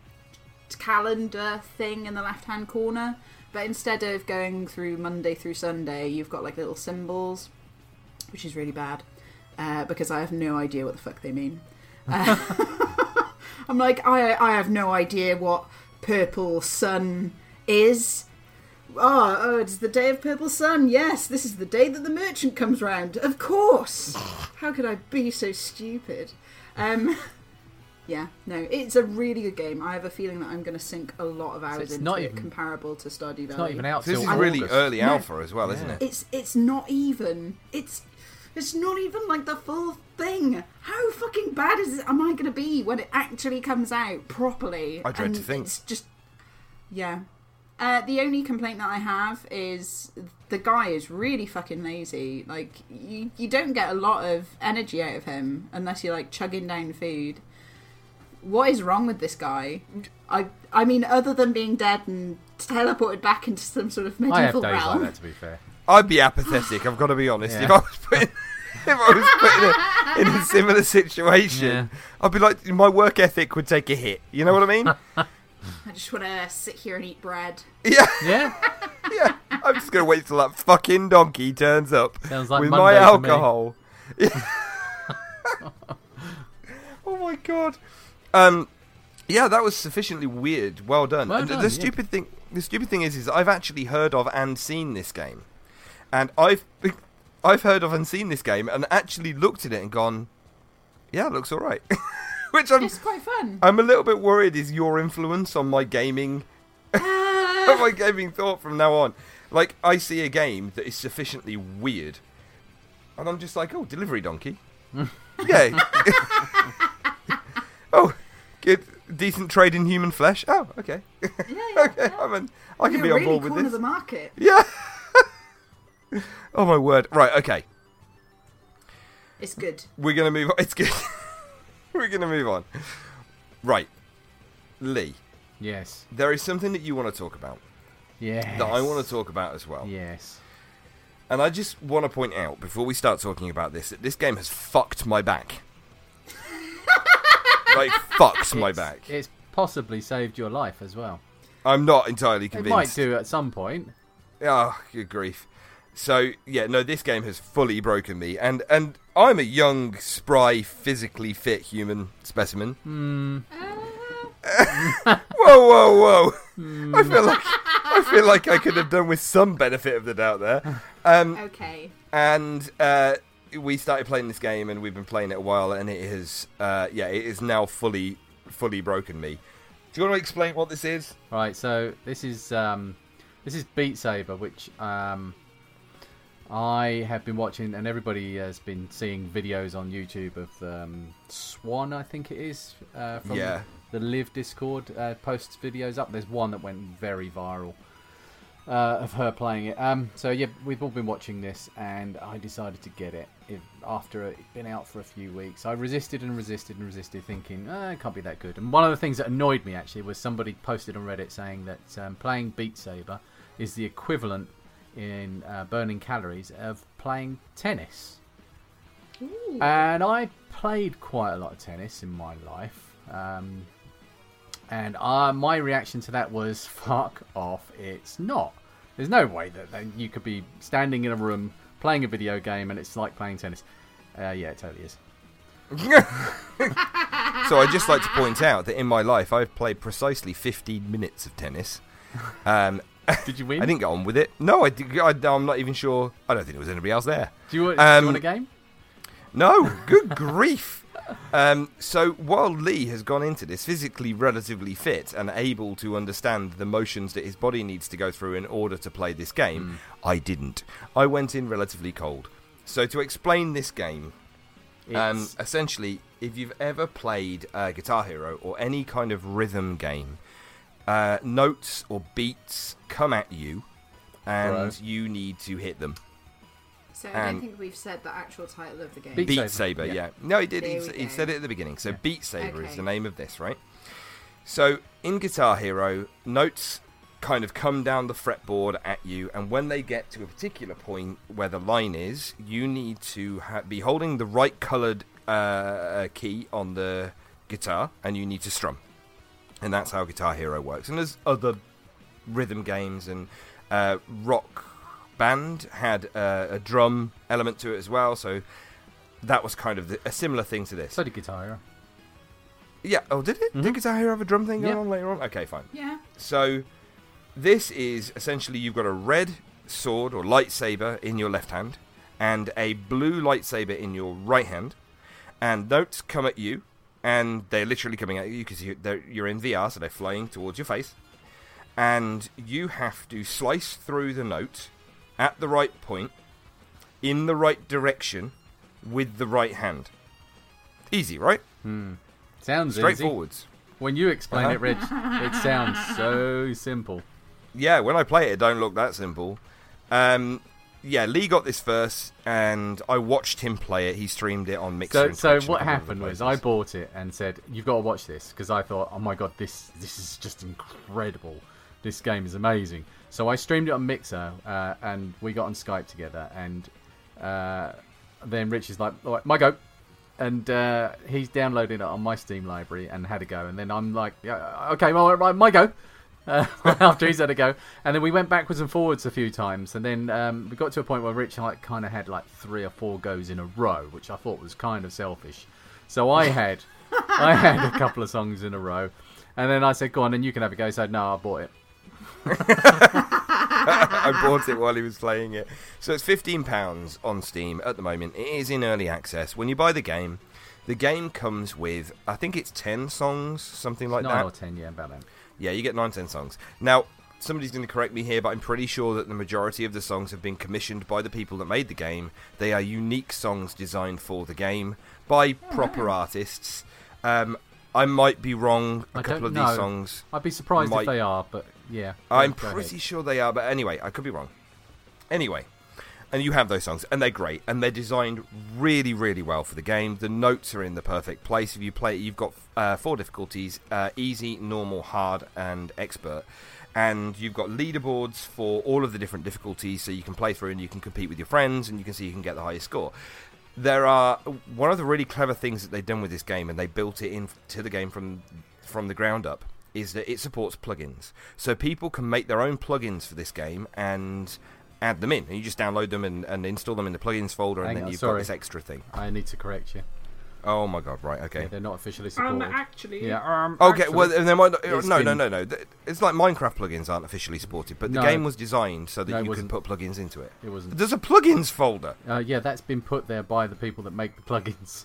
calendar thing in the left hand corner. But instead of going through Monday through Sunday, you've got like little symbols, which is really bad uh, because I have no idea what the fuck they mean. (laughs) Uh, (laughs) I'm like, I I have no idea what purple sun is. Oh, oh, it's the day of purple sun. Yes, this is the day that the merchant comes round. Of course. (laughs) How could I be so stupid? Um, yeah, no, it's a really good game. I have a feeling that I'm going to sink a lot of hours it's into not it, even- comparable to Stardew Valley. It's not even out So this is really August. early No. alpha as well, isn't it? It's it's not even. It's it's not even like the full thing. How fucking bad is it, am I going to be when it actually comes out properly? I dread And to think. It's just yeah. Uh, the only complaint that I have is the guy is really fucking lazy. Like you, you don't get a lot of energy out of him unless you're like chugging down food. What is wrong with this guy? I I mean, other than being dead and teleported back into some sort of I have medieval days realm. like that, to be fair. I'd be apathetic. I've got to be honest. Yeah. If I was put in, (laughs) if I was put in a, in a similar situation, Yeah. I'd be like, my work ethic would take a hit. You know what I mean? (laughs) I just want to sit here and eat bread. yeah, Yeah, (laughs) yeah. I'm just gonna wait till that fucking donkey turns up Sounds like with Monday my alcohol. oh my god. Um, yeah, that was sufficiently weird. Well done. Well And the- the yeah. stupid thing, the stupid thing is, is I've actually heard of and seen this game, and I've (laughs) I've heard of and seen this game, and actually looked at it and gone, yeah, it looks all right. (laughs) Which I'm It's quite fun. I'm a little bit worried is your influence on my gaming (laughs) on my gaming thought from now on. Like I see a game that is sufficiently weird, and I'm just like, oh, delivery donkey, yeah. Oh, good, decent trade in human flesh. Oh, okay, Yeah, (laughs) yeah. okay. I mean, I can You're be on really board with corner this. the market. Yeah. (laughs) oh my word. Right. Okay. It's good. We're gonna move on. It's good. (laughs) We're gonna move on. Right, Lee. Yes. There is something that you want to talk about Yes. that I want to talk about as well. Yes. And I just want to point out before we start talking about this that this game has fucked my back. Like (laughs) fucks my It's- back. It's possibly saved your life as well. I'm not entirely convinced. It might do at some point. Oh, good grief. So yeah, no, this game has fully broken me, and and I'm a young, spry, physically fit human specimen. Hmm. (laughs) whoa, whoa, whoa! I feel like I feel like I could have done with some benefit of the doubt there. (laughs) Um, Okay. and uh, we started playing this game, and we've been playing it a while, and it has, uh, yeah, it is now fully, fully broken me. Do you want to explain what this is? Right, so this is um, this is Beat Saber, which um, I have been watching, and everybody has been seeing videos on YouTube of um, Swan, I think it is, uh, from Yeah. the Live Discord uh, posts videos up. There's one that went very viral uh, of her playing it. Um, so yeah, we've all been watching this, and I decided to get it if, after it had been out for a few weeks. I resisted and resisted and resisted, thinking oh, it can't be that good. And one of the things that annoyed me actually was somebody posted on Reddit saying that um, playing Beat Saber is the equivalent in uh, burning calories of playing tennis. And I played quite a lot of tennis in my life. Um, and uh, my reaction to that was, (laughs) fuck off, it's not. There's no way that, that you could be standing in a room playing a video game and it's like playing tennis. Uh, yeah, it totally is. (laughs) So I'd just like to point out that in my life, I've played precisely 15 minutes of tennis. Um, (laughs) Did you win? I didn't get on with it. No, I, am not even sure. I don't think there was anybody else there. Do you, want, do you um, want a game? No, good grief. Um, so while Lee has gone into this physically relatively fit and able to understand the motions that his body needs to go through in order to play this game, I didn't. I went in relatively cold. So to explain this game, um, essentially, if you've ever played uh, Guitar Hero or any kind of rhythm game, uh, notes or beats come at you, and Right. you need to hit them. So I Um, don't think we've said the actual title of the game. Beat Beat Saber, Saber, yeah. yeah. No, he did. He, There s- we he said it at the beginning. So Yeah. Beat Saber is the name of this, right? So in Guitar Hero, notes kind of come down the fretboard at you, and when they get to a particular point where the line is, you need to ha- be holding the right coloured uh, key on the guitar, and you need to strum. And that's how Guitar Hero works. And there's other rhythm games and uh, rock band had uh, a drum element to it as well so that was kind of the, a similar thing to this So did Guitar Hero. yeah oh did it did Mhm. guitar hero have a drum thing going Yeah. on later on okay fine Yeah. so this is essentially you've got a red sword or lightsaber in your left hand and a blue lightsaber in your right hand and notes come at you and they're literally coming at you because you, they're- you're in VR so they're flying towards your face and you have to slice through the note at the right point in the right direction with the right hand easy right Sounds easy. straightforwards When you explain Uh-huh. it, Rich, it sounds so simple. yeah, when I play it, it don't look that simple. Um, yeah, Lee got this first, and I watched him play it. He streamed it on Mixer. So, and so what a couple of happened was I bought it and said, "You've got to watch this," because I thought, "Oh my god, this this is just incredible. This game is amazing." So I streamed it on Mixer, uh, and we got on Skype together. And uh, then Rich is like, "All right, my go," and uh, he's downloading it on my Steam library and had a go. And then I'm like, yeah, "Okay, well, right, my go." Uh, (laughs) after he's had a go, and then we went backwards and forwards a few times, and then um, we got to a point where Rich like kind of had like three or four goes in a row, which I thought was kind of selfish. So I (laughs) had I had a couple of songs in a row, and then I said, "Go on, and you can have a go." He said, "No, I bought it." I bought it while he was playing it. So it's fifteen pounds on Steam at the moment. It is in early access. When you buy the game, the game comes with I think it's ten songs, something like Nine that. or ten, yeah, about that. Yeah, you get nine, ten songs. Now, somebody's going to correct me here, but I'm pretty sure that the majority of the songs have been commissioned by the people that made the game. They are unique songs designed for the game by proper artists. Um, I might be wrong. A I couple of know. these songs. I'd be surprised Might- if they are, but yeah. I'm pretty ahead. sure they are, but anyway, I could be wrong. Anyway, and you have those songs, and they're great, and they're designed really, really well for the game. The notes are in the perfect place. If you play it, you've got uh, four difficulties: uh, easy, normal, hard, and expert. And you've got leaderboards for all of the different difficulties, so you can play through and you can compete with your friends, and you can see you can get the highest score. There are one of the really clever things that they've done with this game, and they built it into the game from from the ground up, is that it supports plugins. So people can make their own plugins for this game and add them in. And you just download them and, and install them in the plugins folder, and then on, you've sorry. got this extra thing. I need to correct you. Oh my god! Right? Okay. Yeah, they're not officially Um, supported. actually, yeah, um, Okay, actually- well, and they might not, no, no, been- no, no. Th- It's like Minecraft plugins aren't officially supported, but the No. game was designed so that No, you could put plugins into it. It wasn't. There's a plugins folder. Uh, yeah, that's been put there by the people that make the plugins.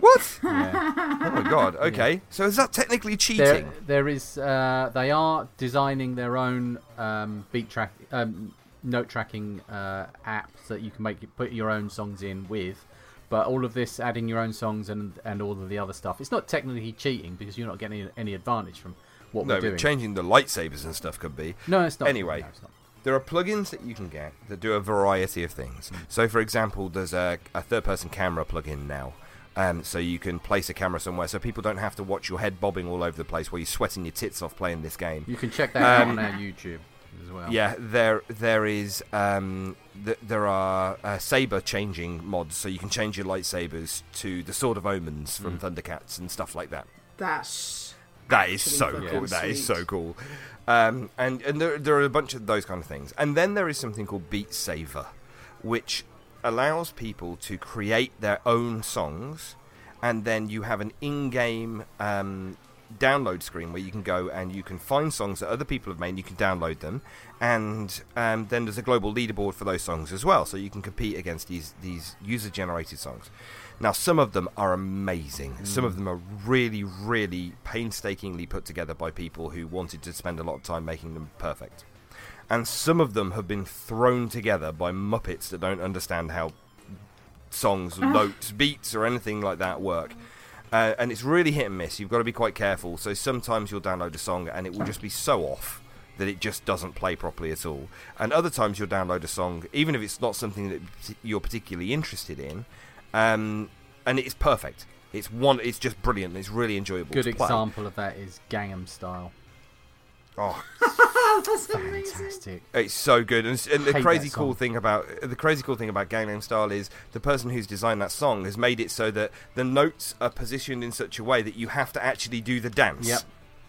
What? (laughs) Yeah. oh my god. Okay. So is that technically cheating? there, there is. Uh, they are designing their own um, beat track, um, note tracking uh, app that you can make put your own songs in with. But all of this, adding your own songs and and all of the other stuff, it's not technically cheating because you're not getting any, any advantage from what no, we're doing. but changing the lightsabers and stuff could be. no, it's not. Anyway. no, it's not. There are plugins that you can get that do a variety of things. So, for example, there's a, a third person camera plugin now. Um, so you can place a camera somewhere so people don't have to watch your head bobbing all over the place while you're (laughs) sweating your tits off playing this game. You can check that out Um, on our YouTube as well. Yeah, there there is um, th- there are uh, saber changing mods, so you can change your lightsabers to the Sword of Omens from Thundercats and stuff like that. that's That is so fucking cool. That is so cool. Um, and and there, there are a bunch of those kind of things. And then there is something called Beat Saver, which allows people to create their own songs, and then you have an in-game um, download screen where you can go and you can find songs that other people have made. You can download them, and um, then there's a global leaderboard for those songs as well, so you can compete against these these user-generated songs. Now, some of them are amazing. Some of them are really, really painstakingly put together by people who wanted to spend a lot of time making them perfect. And some of them have been thrown together by Muppets that don't understand how songs, notes, beats, or anything like that work. Uh, and it's really hit and miss. You've got to be quite careful. So sometimes you'll download a song and it will just be so off that it just doesn't play properly at all. And other times you'll download a song, even if it's not something that you're particularly interested in, um, and it's perfect. It's one. It's just brilliant. It's really enjoyable. Good to play. example of that is Gangnam Style. Oh, (laughs) that's amazing. Fantastic. It's so good, and, and the crazy cool thing about the crazy cool thing about Gangnam Style is the person who's designed that song has made it so that the notes are positioned in such a way that you have to actually do the dance. Yep.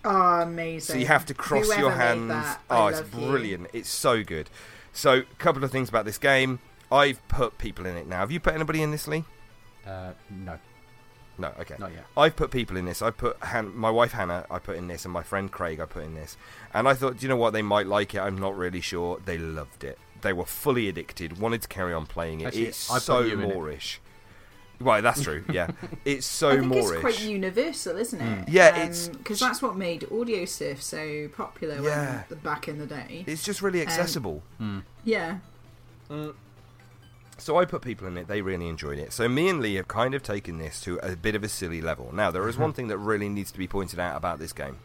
Oh, amazing. So you have to cross Whoever your made hands. that, I oh, it's love you. brilliant! It's so good. So, a couple of things about this game. I've put people in it now. Have you put anybody in this, Lee? Uh, no, No. Okay. not yet. I've put people in this. I put Han- my wife Hannah. I put in this, and my friend Craig. I put in this, and I thought, do you know what? They might like it. I'm not really sure. They loved it. They were fully addicted. Wanted to carry on playing it. Actually, it's I put so you in it. moreish. Right, that's true. Yeah, (laughs) it's so I think moreish. it's quite universal, isn't it? Mm. Yeah, um, it's- because that's what made Audiosurf so popular Yeah. when, back in the day. it's just really um, accessible. Yeah, mm. So I put people in it. They really enjoyed it. So me and Lee have kind of taken this to a bit of a silly level. Now there is mm-hmm. one thing that really needs to be pointed out about this game.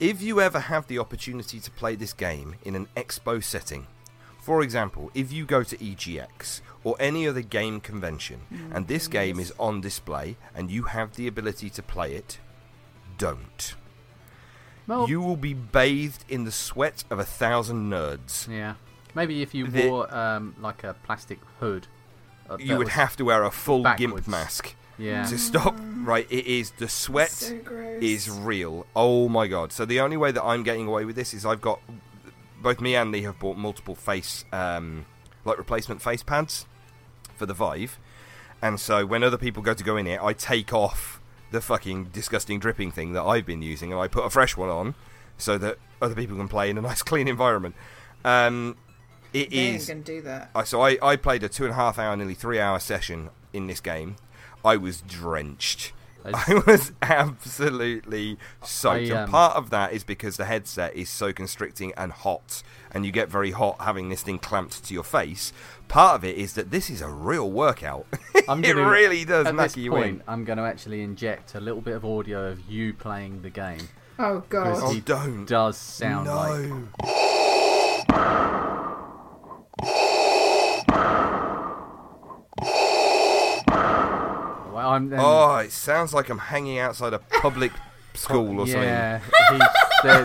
If you ever have the opportunity to play this game in an expo setting, for example, if you go to EGX or any other game convention mm-hmm. and this game is on display and you have the ability to play it, don't. Well, You will be bathed in the sweat of a thousand nerds. yeah. Maybe if you The- wore um, like a plastic hood. uh, You would have to wear a full gimp mask. Yeah. to stop. Right, it is the sweat so is real. Oh my god! So the only way that I'm getting away with this is I've got both me and Lee have bought multiple face, um, like replacement face pads for the Vive, and so when other people go to go in it, I take off the fucking disgusting dripping thing that I've been using, and I put a fresh one on so that other people can play in a (laughs) nice clean environment. Um, it They is. gonna do that. I so I, I played a two and a half hour, nearly three hour session in this game. I was drenched. (laughs) I was absolutely soaked. I, and um, part of that is because the headset is so constricting and hot, and you get very hot having this thing clamped to your face. Part of it is that this is a real workout. (laughs) I'm it gonna, really does At this you point, in. I'm going to actually inject a little bit of audio of you playing the game. Oh god! Oh, don't. does sound like no. (gasps) (laughs) Well, I'm, then- Oh, it sounds like I'm hanging outside a public (laughs) school or something. yeah, (laughs)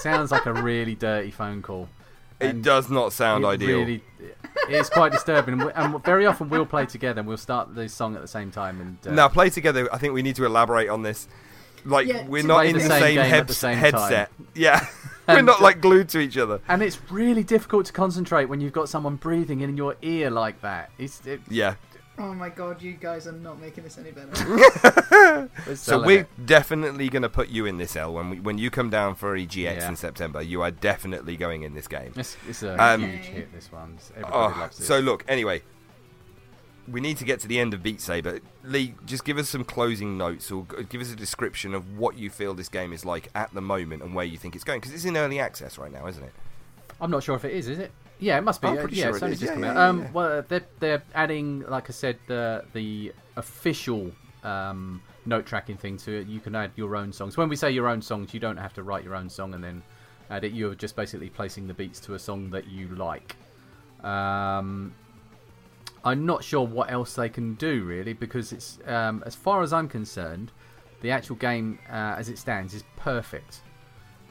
sounds like a really dirty phone call. It And does not sound it ideal. Really, it's quite disturbing, and, we, and very often we'll play together and we'll start the song at the same time. And uh, Now, play together. I think we need to elaborate on this. Like Yeah, we're not in the the same same, game head- the same headset. Yeah, (laughs) we're not like glued to each other. and it's really difficult to concentrate when you've got someone breathing in your ear like that. It's, it, Yeah. Oh my god, you guys are not making this any better. (laughs) we're So we're it. definitely going to put you in this El when we, when you come down for EGX Yeah. in September. You are definitely going in this game. It's, it's a Um, huge hit. This one, everybody Oh, loves it. so look. Anyway, we need to get to the end of Beat Saber. Lee, just give us some closing notes or give us a description of what you feel this game is like at the moment and where you think it's going because it's in early access right now, isn't it? I'm not sure if it is. Is it? Yeah, it must be. I'm Uh, pretty yeah, sure it's it only is. just Yeah, come yeah, out. yeah, um, yeah. well, they're they're adding, like I said, the the official um, note tracking thing to it. You can add your own songs. When we say your own songs, you don't have to write your own song and then add it. You're just basically placing the beats to a song that you like. Um, I'm not sure what else they can do really because it's um, as far as I'm concerned, the actual game uh, as it stands is perfect.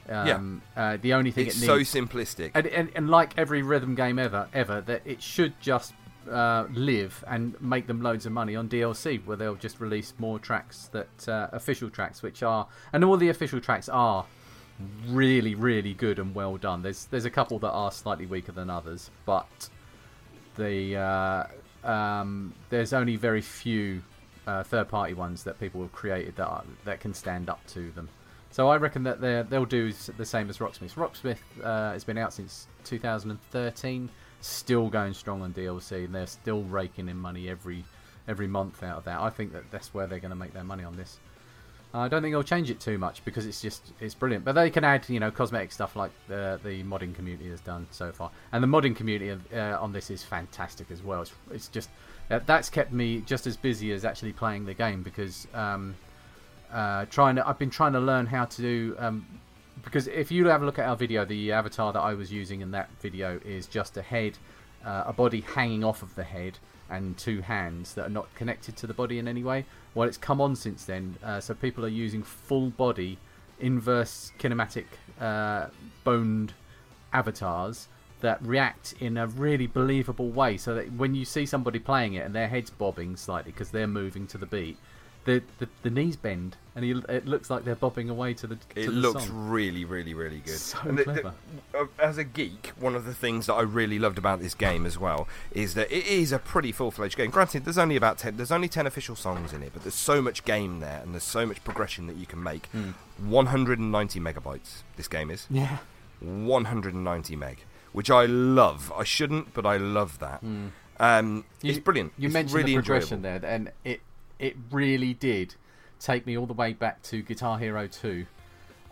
Um, uh, the only thing It's it so simplistic. and, and, and like every rhythm game ever, ever, that it should just uh, live and make them loads of money on DLC, where they'll just release more tracks that uh, official tracks, which are, and all the official tracks are really, really good and well done. There's there's a couple that are slightly weaker than others, but the uh, um, there's only very few uh, third-party ones that people have created that are, that can stand up to them. So I reckon that they they'll do the same as Rocksmith. Rocksmith uh, has been out since 2013, still going strong on DLC, and they're still raking in money every every month out of that. I think that that's where they're going to make their money on this. I don't think they'll change it too much because it's just it's brilliant. But they can add you know cosmetic stuff like the the modding community has done so far, and the modding community uh, on this is fantastic as well. It's it's just that's kept me just as busy as actually playing the game because um, uh, trying to I've been trying to learn how to do um, because if you have a look at our video, the avatar that I was using in that video is just a head, uh, a body hanging off of the head, and two hands that are not connected to the body in any way. Well, it's come on since then, uh, so people are using full body, inverse kinematic, uh, boned avatars that react in a really believable way. So that when you see somebody playing it and their head's bobbing slightly because they're moving to the beat, the, the the knees bend and you, it looks like they're bobbing away to the. It the looks song. really, really, really good. So And the- the- uh, as a geek, one of the things that I really loved about this game as well is that it is a pretty full-fledged game. Granted, there's only about ten, there's only ten official songs in it, but there's so much game there, and there's so much progression that you can make. Hmm. 190 megabytes. This game is Yeah. 190 meg, which I love. I shouldn't, but I love that. Um, Hmm. You- it's brilliant. You It's mentioned really the progression enjoyable. there, and it it really did take me all the way back to Guitar Hero 2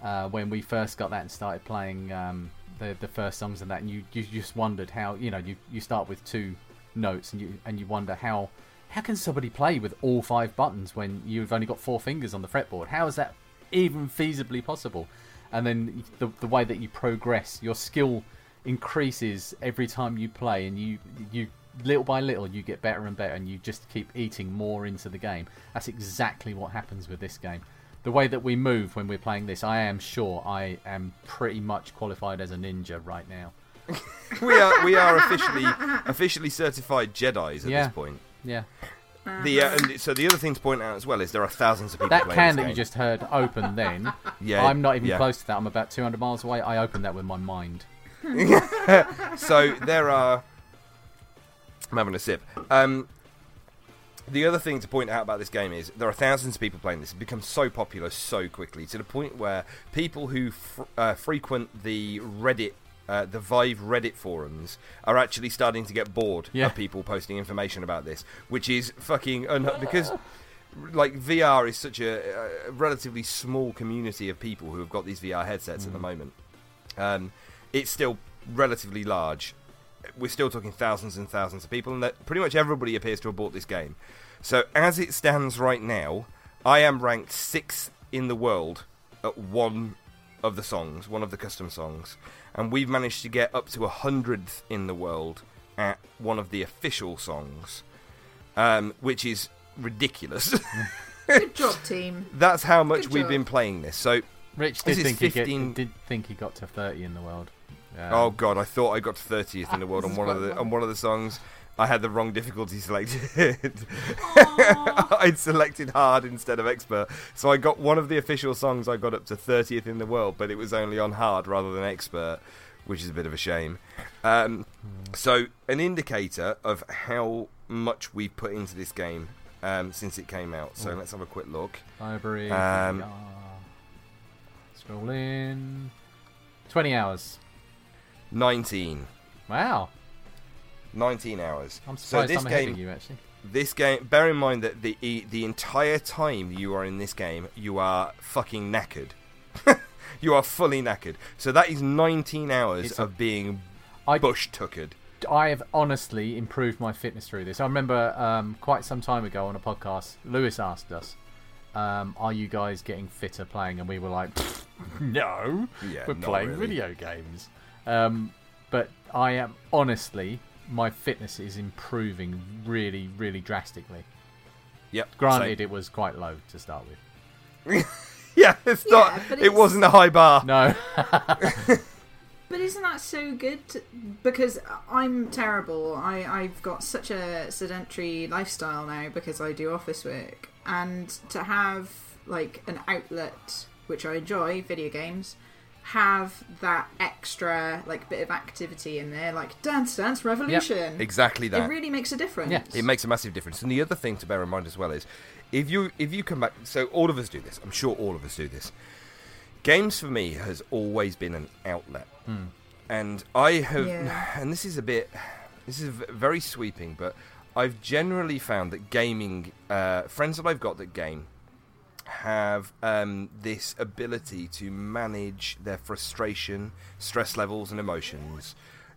uh, when we first got that and started playing um, the the first songs and that, and you, you just wondered how you know you, you start with two notes and you and you wonder how how can somebody play with all five buttons when you've only got four fingers on the fretboard? How is that even feasibly possible? And then the the way that you progress, your skill increases every time you play, and you you little by little you get better and better, and you just keep eating more into the game. That's exactly what happens with this game. The way that we move when we're playing this, I am sure I am pretty much qualified as a ninja right now. (laughs) we are we are officially officially certified Jedi's at Yeah. this point. Yeah. The uh, and so the other thing to point out as well is there are thousands of people That playing can that you just heard open then, (laughs) Yeah, I'm not even yeah. close to that. I'm about 200 miles away. I opened that with my mind. (laughs) So there are. I'm having a sip. Um, the other thing to point out about this game is there are thousands of people playing this. It becomes so popular so quickly to the point where people who fr- uh, frequent the Reddit, uh, the Vive Reddit forums, are actually starting to get bored Yeah. of people posting information about this, which is fucking un- because. Like VR is such a, a relatively small community of people who have got these VR headsets at the moment. Um, it's still relatively large. We're still talking thousands and thousands of people, and that pretty much everybody appears to have bought this game. So, as it stands right now, I am ranked sixth in the world at one of the songs, one of the custom songs, and we've managed to get up to a hundredth in the world at one of the official songs, um, which is ridiculous. Good job, team. (laughs) That's how much Good we've job. been playing this. So, Rich This did is think, he get, did think he got to 30 in the world. Um, Oh god, I thought I got to thirtieth in the world on one of the low. on one of the songs. I had the wrong difficulty selected. (laughs) I'd selected hard instead of expert, so I got one of the official songs. I got up to thirtieth in the world, but it was only on hard rather than expert, which is a bit of a shame. Um, so, an indicator of how much we've put into this game um, since it came out. So let's have a quick look. Library. Um, Scroll in. 20 hours. Nineteen. Wow. 19 hours. I'm so this I'm game you, actually. This game, bear in mind that the e- the entire time you are in this game, you are fucking knackered. (laughs) you are fully knackered. So that is 19 hours It's of being I, bush tuckered. I have honestly improved my fitness through this. I remember um, quite some time ago on a podcast, Lewis asked us, um, "Are you guys getting fitter playing?" And we were like, (laughs) "No, Yeah, we're playing really." video games." Um, but I am honestly, my fitness is improving really, really drastically. Yep. Granted, it was quite low to start with. (laughs) yeah, it's Yeah, not. but It it's- wasn't a high bar. No, (laughs) But isn't that so good? To, because I'm terrible. I, I've got such a sedentary lifestyle now because I do office work. And to have like an outlet, which I enjoy, video games, have that extra like bit of activity in there, like Dance Dance Revolution. Exactly that. It really makes a difference. Yeah. It makes a massive difference. And the other thing to bear in mind as well is, if you if you come back, so all of us do this. I'm sure all of us do this. Games for me has always been an outlet, and I have, Yeah. (sighs) and this is a bit, this is very sweeping, but I've generally found that gaming, uh, friends that I've got that game, have um, this ability to manage their frustration, stress levels, and emotions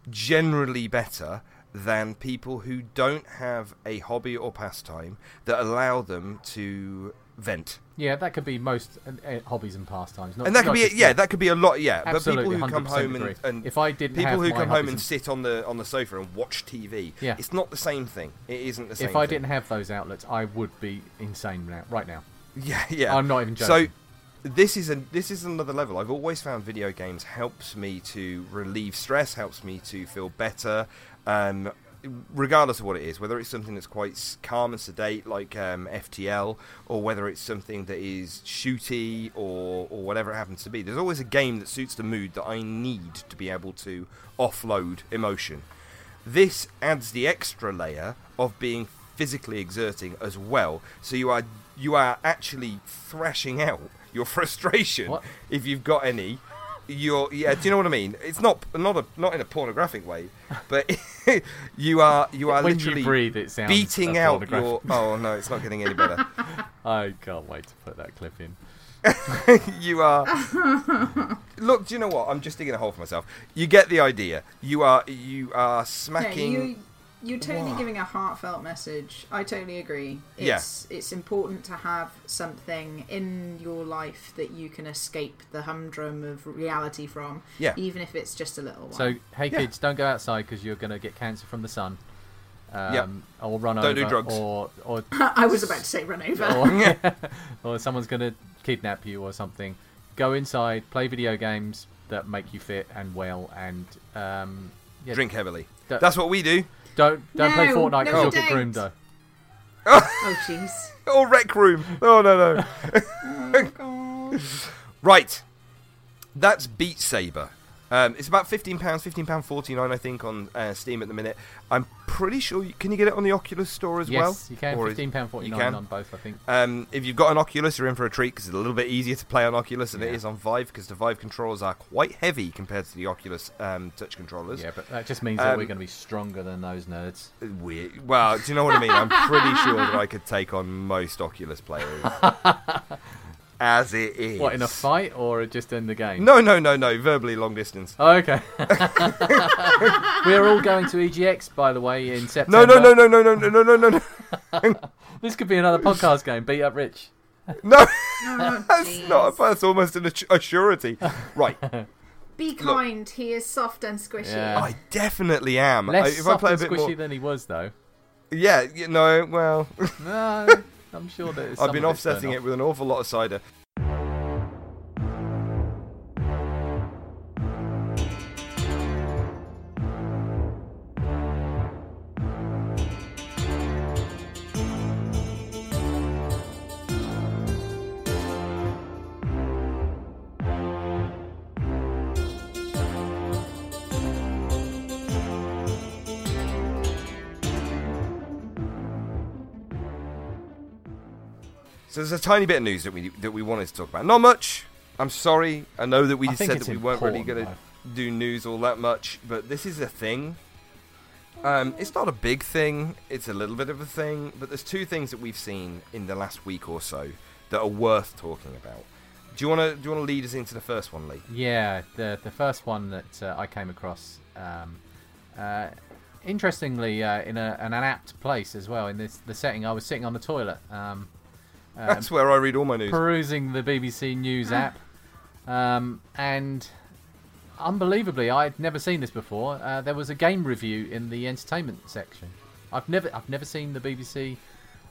generally better than people who don't have a hobby or pastime that allow them to vent. yeah, that could be most uh, uh, hobbies and pastimes. Not, And that could be just- yeah, that could be a lot yeah. Absolutely, but people who come home and, and If I didn't people who come home and and- sit on the on the sofa and watch TV, Yeah. it's not the same thing. It isn't the same. If I thing. didn't have those outlets, I would be insane now, right now. (laughs) Yeah, yeah. I'm not even joking. So this is a this is another level. I've always found video games helps me to relieve stress, helps me to feel better, um, regardless of what it is. Whether it's something that's quite calm and sedate, like um, FTL, or whether it's something that is shooty or or whatever it happens to be. There's always a game that suits the mood that I need to be able to offload emotion. This adds the extra layer of being physically exerting as well. So you are you are actually thrashing out your (laughs) frustration What? if you've got any. You're yeah. Do you know what I mean? It's not not a not in a pornographic way, but (laughs) you are you are when literally you breathe, it sounds beating out your. (laughs) Oh no, it's not getting any better. I can't wait to put that clip in. you are. Look, do you know what? I'm just digging a hole for myself. You get the idea. You are you are Yeah, smacking. you, you're totally Wow. giving a heartfelt message. I totally agree. Yeah. It's it's important to have something in your life that you can escape the humdrum of reality from. Yeah. Even if it's just a little while. So, hey Yeah. kids, don't go outside because you're going to get cancer from the sun. Um, Yep. Or run Don't over. do drugs. Or, or, (laughs) I was about to say run over. or, (laughs) (laughs) or someone's going to kidnap you or something. Go inside, play video games that make you fit and well, and um, yeah, drink heavily. That's what we do. Don't don't play No, Fortnite no, because you'll get don't. groomed though. oh (laughs) jeez. Oh, rec room. Oh no no. (laughs) (laughs) right. That's Beat Saber. Um, it's about fifteen pounds, fifteen pound forty nine, I think, on uh, Steam at the minute. I'm pretty sure. You, can you get it on the Oculus Store as yes, well? you can. Or Fifteen pound forty you can? on both, I think. Um, if you've got an Oculus, you're in for a treat because it's a little bit easier to play on Oculus than it Yeah. is on Vive because the Vive controllers are quite heavy compared to the Oculus um, touch controllers. Yeah, but that just means that we're Um, going to be stronger than those nerds. Weird. Well, do you know what I mean? I'm pretty sure that I could take on most Oculus players. (laughs) As it is. What in a fight or just in the game? No, no, no, no. Verbally long distance. Oh, okay. we are all going to EGX, by the way, in No, September. no, no, no, no, no, no, no, no, no, This could be another podcast game. Beat up Rich. no. Oh, That's jeez. not. That's almost an assu- a surety. Right. Be kind. He is soft and squishy. Yeah. I definitely am. I- Less if I soft play a and bit squishy more, than he was, though. yeah, you know, well, No, I'm sure that I've been some of it's offsetting it with an awful lot of cider. So there's a tiny bit of news that we that we wanted to talk about. Not much. I'm sorry. I know that we I said that we weren't really going to do news all that much, but this is a thing. Um, it's not a big thing. It's a little bit of a thing, but there's two things that we've seen in the last week or so that are worth talking about. Do you want to do you want to lead us into the first one, Lee? Yeah, the the first one that uh, I came across, um, uh, interestingly, uh, in a, an apt place as well. In this the setting, I was sitting on the toilet, um, uh, That's where I read all my news. perusing the BBC News app, um, and unbelievably, I'd never seen this before. Uh, there was a game review in the entertainment section. I've never I've never seen the BBC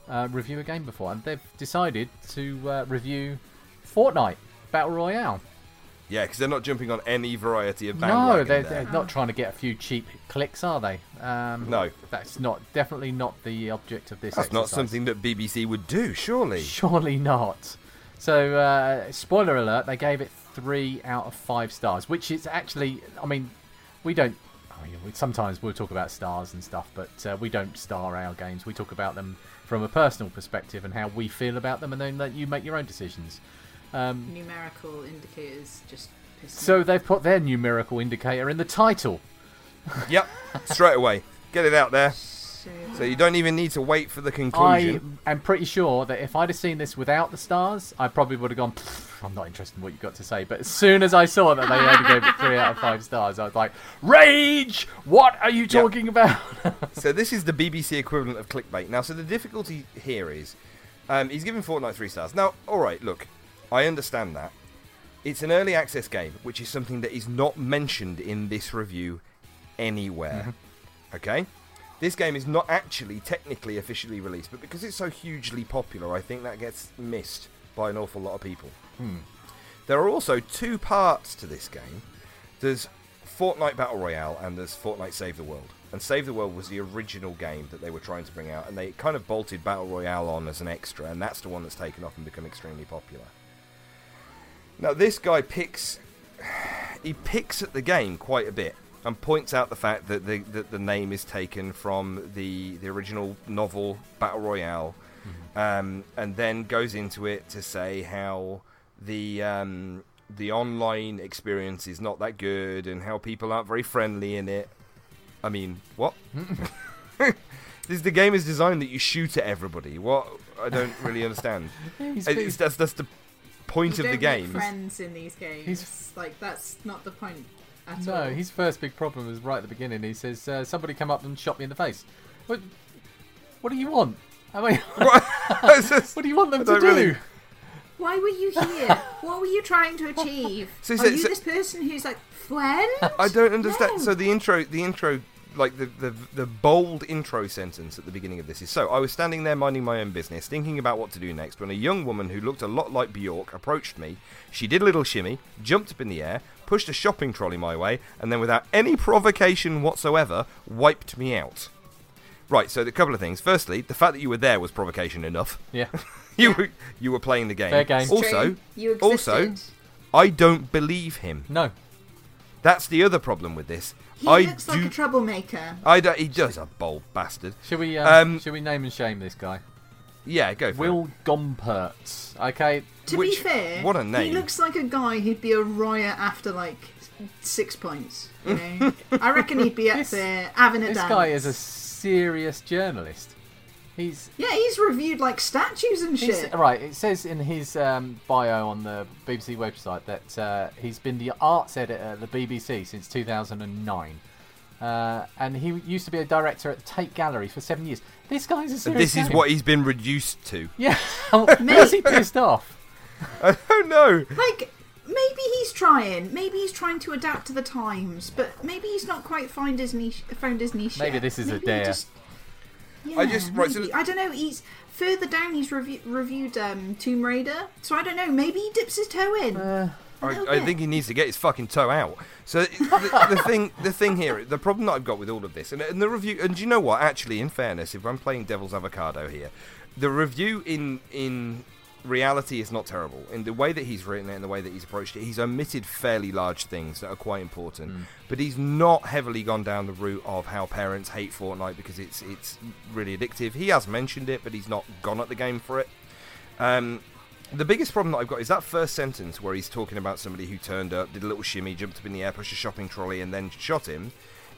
uh, review a game before, and they've decided to uh, review Fortnite Battle Royale. Yeah, because they're not jumping on any variety of No, they're, they're not trying to get a few cheap clicks, are they? Um, No. that's not definitely not the object of this. That's not something that BBC would do, surely. Surely not. So, uh, spoiler alert: they gave it three out of five stars, which is actually, I mean, we don't. I mean, sometimes we'll talk about stars and stuff, but uh, we don't star our games. We talk about them from a personal perspective and how we feel about them, and then let you make your own decisions. Um, Numerical indicators just piss so off. they've put their numerical indicator in the title. (laughs) Yep, straight away. Get it out there. So, So you don't even need to wait for the conclusion. I am pretty sure that if I'd have seen this without the stars, I probably would have gone. I'm not interested in what you've got to say. But as soon as I saw that they only gave it three out of five stars, I was like, "Rage! What are you talking about?" (laughs) So this is the BBC equivalent of clickbait. Now, so the difficulty here is, um, he's given Fortnite three stars. Now, all right, look, I understand that. It's an early access game, which is something that is not mentioned in this review anywhere. Mm-hmm. Okay, this game is not actually technically officially released, but because it's so hugely popular, I think that gets missed by an awful lot of people. Hmm. There are also two parts to this game. There's Fortnite Battle Royale and there's Fortnite Save the World. And Save the World was the original game that they were trying to bring out, and they kind of bolted Battle Royale on as an extra, and that's the one that's taken off and become extremely popular. Now this guy picks he picks at the game quite a bit and points out the fact that the that the name is taken from the the original novel Battle Royale, um, and then goes into it to say how the um, the online experience is not that good and how people aren't very friendly in it. I mean, what? (laughs) this the game is designed that you shoot at everybody. What? I don't really understand. (laughs) He's It's- that's that's the point you of the don't make game. friends in these games. He's- Like that's not the point at no, all. his first big problem was right at the beginning. He says, uh, "Somebody come up and shot me in the face." What? What do you want? I mean, (laughs) (laughs) just- (laughs) what do you want them to don't really- Why were you here? what were you trying to achieve? So- Are you so- this person who's like friend? I don't understand. No. So the intro, the intro, like the, the the bold intro sentence at the beginning of this is so. I was standing there minding my own business, thinking about what to do next, when a young woman who looked a lot like Bjork approached me. She did a little shimmy, jumped up in the air, pushed a shopping trolley my way, and then, without any provocation whatsoever, wiped me out. Right. So a couple of things. Firstly, the fact that you were there was provocation enough. Yeah, (laughs) You Yeah. were you were playing the game. Fair game. Also, True. you also. I don't believe him. no. That's the other problem with this. He I looks do. like a troublemaker. I do, he does a bold bastard. Should we um, Um, should we name and shame this guy? Yeah, go for it. Will Gompertz. Okay. To Which- be fair, what a name. He looks like a guy who'd be a riot after like six points. You know, (laughs) I reckon he'd be up This- there having a This dance. guy is a serious journalist. He's yeah. He's reviewed like statues and shit. right, it says in his um, bio on the BBC website that uh, he's been the arts editor at the BBC since 2009. Uh, and he used to be a director at the Tate Gallery for seven years. This guy's a serious This is gamer. what he's been reduced to. Yeah, (laughs) is he pissed off? I don't know. Like maybe he's trying. Maybe he's trying to adapt to the times, but maybe he's not quite found his niche. Found his niche. Maybe yet. this is a Maybe he dare. Just, yeah, I just- right, so- maybe. I don't know. He's further down. He's reviewed reviewed um, Tomb Raider, so I don't know. Maybe he dips his toe in. Uh, A I, little I think he needs to get his fucking toe out. So the, the (laughs) thing, the thing here, the problem that I've got with all of this, and, and the review, and you know what? Actually, in fairness, if I'm playing devil's avocado here, the review in in reality is not terrible. In the way that he's written it and the way that he's approached it, he's omitted fairly large things that are quite important. But he's not heavily gone down the route of how parents hate Fortnite because it's it's really addictive. He has mentioned it, but he's not gone at the game for it. Um, the biggest problem that I've got is that first sentence where he's talking about somebody who turned up, did a little shimmy, jumped up in the air, pushed a shopping trolley, and then shot him.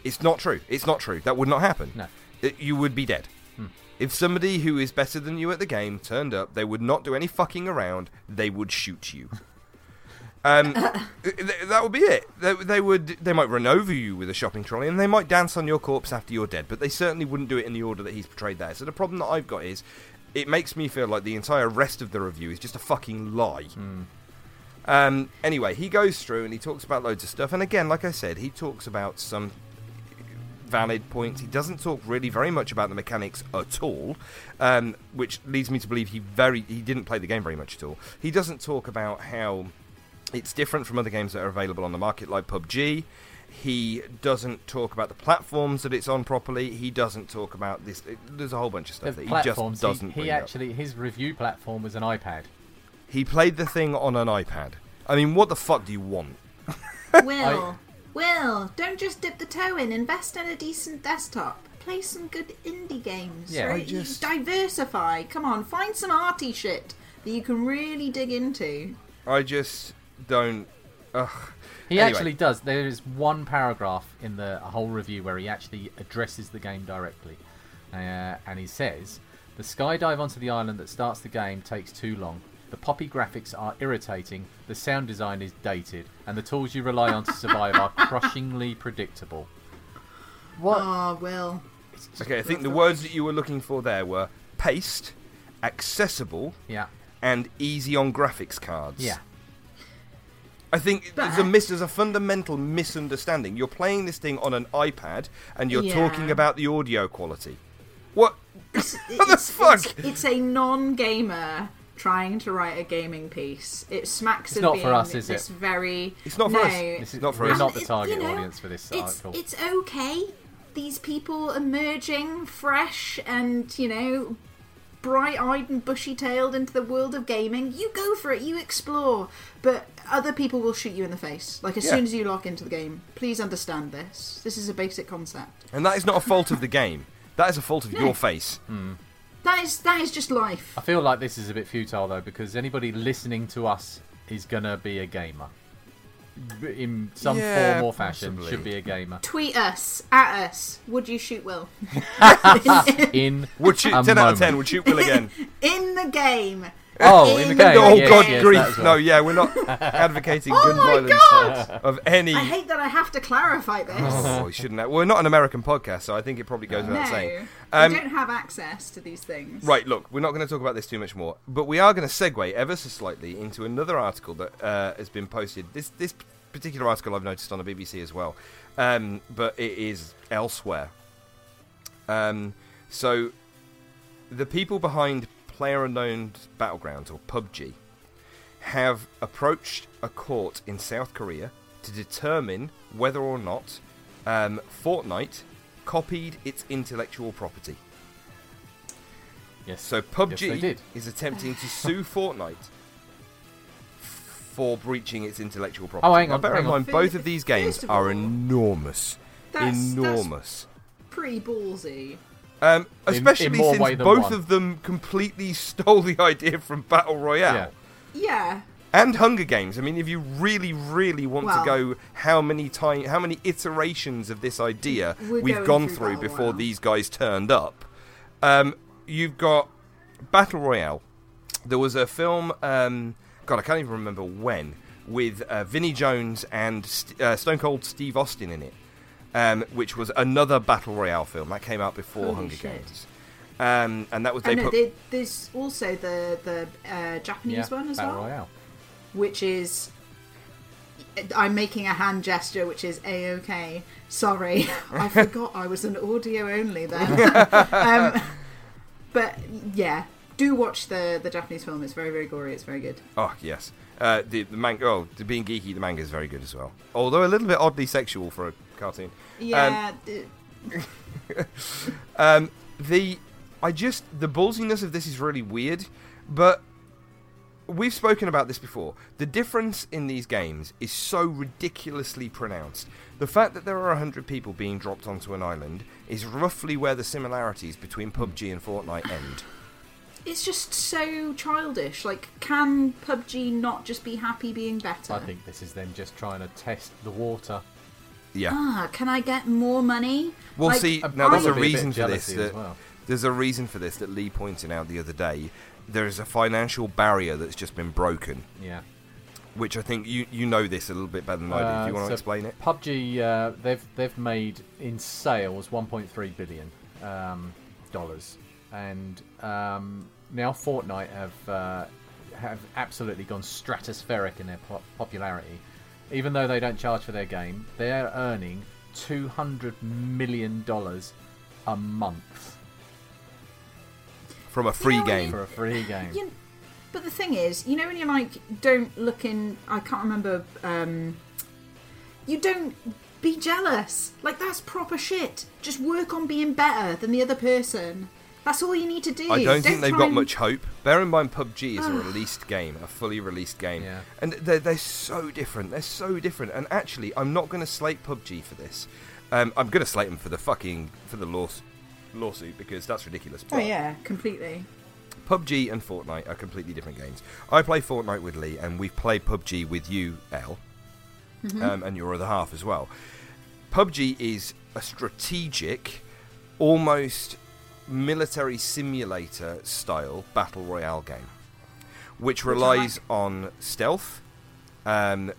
It's not true. It's not true. That would not happen. No. It- you would be dead. If somebody who is better than you at the game turned up, they would not do any fucking around. They would shoot you. (laughs) Um, th- that would be it. They, they would. They might run over you with a shopping trolley, and they might dance on your corpse after you're dead. But they certainly wouldn't do it in the order that he's portrayed there. So the problem that I've got is, it makes me feel like the entire rest of the review is just a fucking lie. Um, anyway, he goes through and he talks about loads of stuff. And again, like I said, he talks about some valid points. He doesn't talk really very much about the mechanics at all, um, which leads me to believe he very he didn't play the game very much at all. He doesn't talk about how it's different from other games that are available on the market, like PUBG. He doesn't talk about the platforms that it's on properly. He doesn't talk about this. There's a whole bunch of the stuff that he just doesn't. he, he bring up. actually his review platform was an iPad. he played the thing on an iPad. I mean, what the fuck do you want? Will, Will, don't just dip the toe in. Invest in a decent desktop. Play some good indie games. Yeah, I right? You just- diversify. Come on, find some arty shit that you can really dig into. I just don't. Ugh. He Anyway. actually does. There is one paragraph in the whole review where he actually addresses the game directly, uh, and he says, "The skydive onto the island that starts the game takes too long. The poppy graphics are irritating. The sound design is dated, and the tools you rely on to survive are (laughs) crushingly predictable." What? Ah, oh, Will. Okay, I think the words that you were looking for there were paced, accessible, Yeah, and easy on graphics cards. yeah. I think there's a But- mis- there's a fundamental misunderstanding. You're playing this thing on an iPad and you're Yeah. talking about the audio quality. What? It's, (laughs) What the fuck? It's, it's a non-gamer trying to write a gaming piece. It smacks It's of not being for us, is this it? very. It's not for no, us. This is not for we're us. not the target you know, audience for this it's, article. It's okay. These people emerging fresh and, you know, bright eyed and bushy tailed into the world of gaming. You go for it, you explore. But other people will shoot you in the face. Like, as Yeah. soon as you lock into the game. Please understand this. This is a basic concept. And that is not a fault of the game. That is a fault of No. your face. Hmm. That is that is just life. I feel like this is a bit futile though because anybody listening to us is gonna be a gamer. In some Yeah, form or fashion, possibly. should be a gamer. Tweet us at us. Would you shoot Will (laughs) In (laughs) Would shoot a 10 out of 10. moment. Would shoot Will again. (laughs) in the game? Oh, in the game. oh yes, God, yes, grief! well. No, yeah, we're not (laughs) advocating Oh gun my violence God! (laughs) of any. I hate that I have to clarify this. Oh, we shouldn't. Have. We're not an American podcast, so I think it probably goes no, without saying. I Um, don't have access to these things. Right, look, we're not going to talk about this too much more, but we are going to segue ever so slightly into another article that uh, has been posted. This this particular article I've noticed on the BBC as well, um, but it is elsewhere. Um, so, the people behind Player Unknown's Battlegrounds or PUBG have approached a court in South Korea to determine whether or not um, Fortnite copied its intellectual property. Yes. So Yes, PUBG did. is attempting to sue (laughs) Fortnite for breaching its intellectual property. Oh, hang Now, on, bear hang in on. mind, both of these games First of are enormous. That's- that's enormous. pretty ballsy. Um, especially in more since both one. of them completely (laughs) stole the idea from Battle Royale. Yeah. Yeah, and Hunger Games. I mean, if you really, really want Well- to go, how many time, how many iterations of this idea We're we've gone through through before Royale. these guys turned up? Um, you've got Battle Royale. There was a film. Um, God, I can't even remember when, with uh, Vinnie Jones and St- uh, Stone Cold Steve Austin in it, um, which was another Battle Royale film that came out before Holy Hunger shit. Games. Um, and that was they and no, put there- there's also the the uh, Japanese Yeah, one as Battle well, Royale. which is. I'm making a hand gesture, which is a okay. Sorry, (laughs) I (laughs) forgot I was an audio only then. (laughs) um, but yeah, do watch the the Japanese film. It's very very gory. It's very good. Oh yes, uh, the the manga. Oh, being geeky, the manga is very good as well. Although a little bit oddly sexual for a cartoon. Yeah, d- (laughs) Um, the I just the ballsiness of this is really weird, but we've spoken about this before. The difference in these games is so ridiculously pronounced. The fact that there are hundred people being dropped onto an island is roughly where the similarities between PUBG and Fortnite end. it's just so childish. Like, can PUBG not just be happy being better? I think this is them just trying to test the water. Yeah. Ah, can I get more money? Well, Like, see, Uh, now there's a probably a reason for this. That, well. There's a reason for this that Lee pointed out the other day. There is a financial barrier that's just been broken, Yeah. which I think you you know this a little bit better than I do. Uh, Do you want to explain it? PUBG, uh, they've they've made in sales 1.3 billion um, dollars, and um, now Fortnite have uh, have absolutely gone stratospheric in their po- popularity. Even though they don't charge for their game, they're earning 200 million dollars a month From a free know, when game. for a free game. You, but the thing is, you know, when you're like, don't look in. I can't remember. Um, you don't be jealous. Like that's proper shit. Just work on being better than the other person. That's all you need to do. I don't think they've got and- much hope. Bear in mind, PUBG is a released game, a fully released game, Yeah. and they're, they're so different. They're so different. And actually, I'm not going to slate PUBG for this. Um, I'm going to slate them for the fucking for the laws, lawsuit because that's ridiculous. Oh yeah, completely. PUBG and Fortnite are completely different games. I play Fortnite with Lee, and we've played PUBG with you, Elle, um, and your other half as well. PUBG is a strategic, almost military simulator style battle royale game, which relies on stealth, um,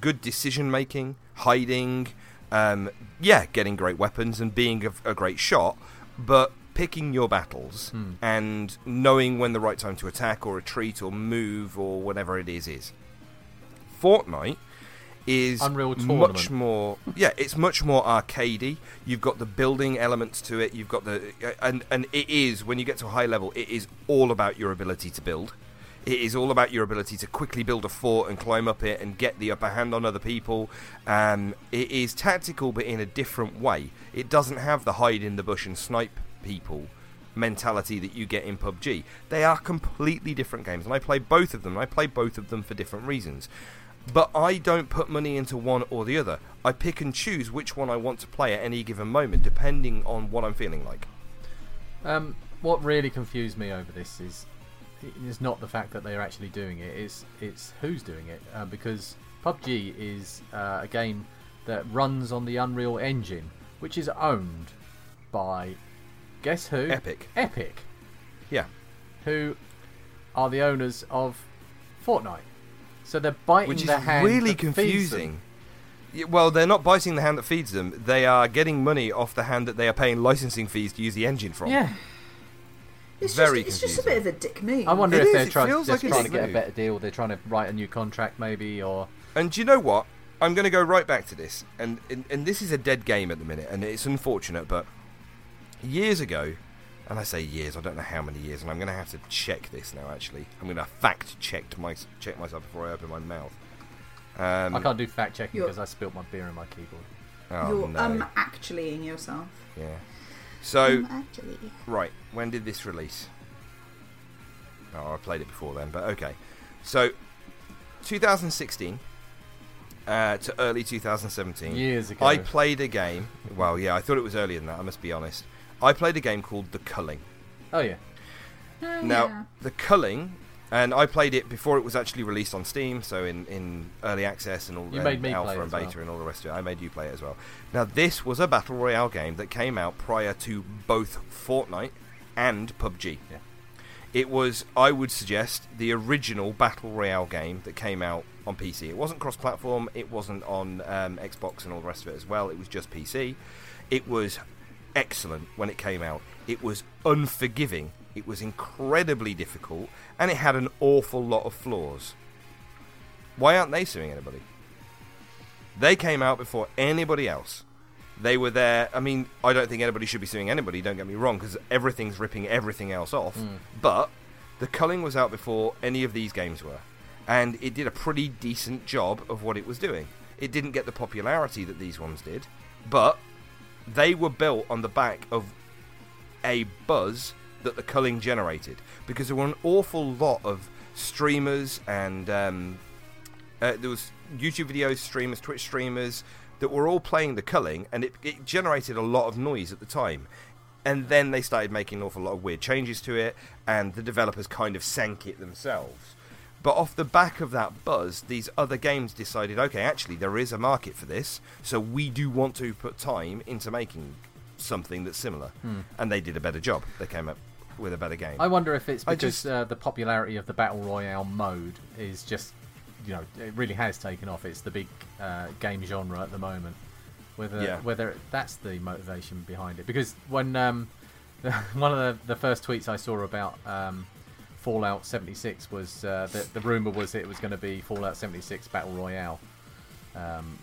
good decision making, hiding, um, yeah, getting great weapons and being a, a great shot, but picking your battles and knowing when the right time to attack or retreat or move or whatever it is is. Fortnite is Unreal much more yeah it's much more arcadey you've got the building elements to it you've got the and and it is when you get to a high level it is all about your ability to build it is all about your ability to quickly build a fort and climb up it and get the upper hand on other people um, it is tactical but in a different way it doesn't have the hide in the bush and snipe people mentality that you get in PUBG. They are completely different games, and I play both of them. I play both of them for different reasons. But I don't put money into one or the other. I pick and choose which one I want to play at any given moment, depending on what I'm feeling like. Um, what really confused me over this is is not the fact that they're actually doing it. It's it's who's doing it uh, because PUBG is uh, a game that runs on the Unreal Engine, which is owned by guess who? Epic. Epic, Yeah. who are the owners of Fortnite. So they're biting Which is the hand really that feeds them. confusing. Yeah, Well, they're not biting the hand that feeds them. They are getting money off the hand that they are paying licensing fees to use the engine from. Yeah, It's Very just, it's just a bit of a dick move. I wonder It if is, they're it trying, feels just like a trying to dick get a move. better deal. They're trying to write a new contract, maybe, or And do you know what? I'm going to go right back to this, and, and and this is a dead game at the minute, and it's unfortunate, but years ago, and I say years, I don't know how many years, and I'm going to have to check this now. Actually, I'm going to fact check my check myself before I open my mouth. Um, I can't do fact checking because I spilt my beer in my keyboard. Oh, You're no. um actually in yourself. yeah. So Um, actually. Right, when did this release? Oh, I played it before then, but okay. So, 2016 uh, to early 2017. Years ago. I played a game. Well, yeah, I thought it was earlier than that. I must be honest. I played a game called The Culling. Oh yeah. Oh, Now, yeah. The Culling, and I played it before it was actually released on Steam, so in, in early access and all You and alpha play it and beta well. and all the rest of it. I made you play it as well. Now, this was a battle royale game that came out prior to both Fortnite and PUBG. Yeah. It was, I would suggest, the original battle royale game that came out on PC. It wasn't cross-platform. It wasn't on um, Xbox and all the rest of it as well. It was just PC. It was excellent when it came out. It was unforgiving. It was incredibly difficult, and it had an awful lot of flaws. Why aren't they suing anybody? They came out before anybody else. They were there. I mean, I don't think anybody should be suing anybody. Don't get me wrong, because everything's ripping everything else off. Mm. But the culling was out before any of these games were, and it did a pretty decent job of what it was doing. It didn't get the popularity that these ones did, but they were built on the back of a buzz that the culling generated because there were an awful lot of streamers and um, uh, there was YouTube videos, streamers, Twitch streamers that were all playing the culling, and it, it generated a lot of noise at the time. And then they started making an awful lot of weird changes to it, and the developers kind of sank it themselves. But off the back of that buzz, these other games decided, okay, actually, there is a market for this, so we do want to put time into making something that's similar. And they did a better job. They came up with a better game. I wonder if it's because just- uh, the popularity of the battle royale mode is just, you know, it really has taken off. It's the big uh, game genre at the moment. Whether Yeah. whether that's the motivation behind it, because when um, (laughs) one of the, the first tweets I saw about um, Fallout 76 was uh, that the rumor was it was going to be Fallout 76 battle royale. Um,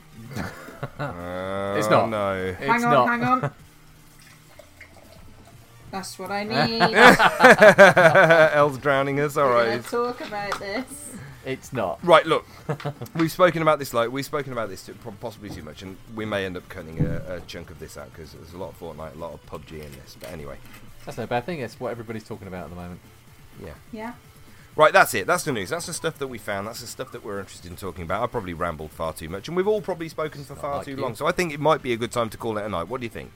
Uh, (laughs) It's not. No. it's hang on, not. hang on. (laughs) That's what I (laughs) need. Elle's drowning us. All right. We're talk about this. It's not. Right. Look, we've spoken about this. Like we've spoken about this too, possibly too much, and we may end up cutting a, a chunk of this out because there's a lot of Fortnite, a lot of PUBG in this. But anyway, That's no bad thing. It's what everybody's talking about at the moment. Yeah. Yeah. Right, that's it. That's the news. That's the stuff that we found. That's the stuff that we're interested in talking about. I probably rambled far too much, and we've all probably spoken for not far like too you. long. So I think it might be a good time to call it a night. What do you think?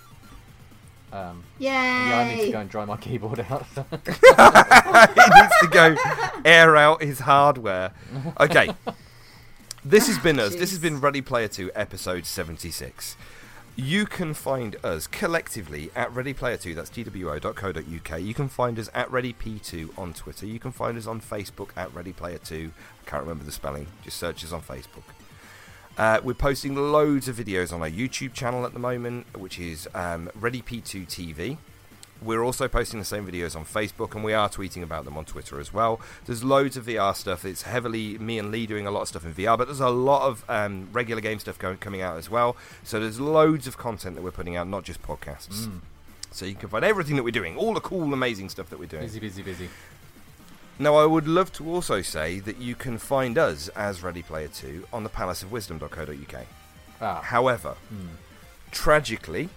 Um, Yay! yeah, I need to go and dry my keyboard out. (laughs) (laughs) he needs to go air out his hardware. Okay. (laughs) This has been us. This has been Ready Player 2 episode 76. You can find us collectively at Ready Player 2, that's two.co.uk. You can find us at ReadyP2 on Twitter. You can find us on Facebook at Ready Player 2. I can't remember the spelling, just search us on Facebook. Uh, we're posting loads of videos on our YouTube channel at the moment, which is um, ReadyP2 TV. We're also posting the same videos on Facebook, and we are tweeting about them on Twitter as well. There's loads of VR stuff. It's heavily me and Lee doing a lot of stuff in VR, but there's a lot of um, regular game stuff going, coming out as well. So there's loads of content that we're putting out, not just podcasts. So you can find everything that we're doing, all the cool, amazing stuff that we're doing. busy, busy, busy. Now, I would love to also say that you can find us as Ready Player 2 on the palaceofwisdom.co.uk. Ah, However, tragically,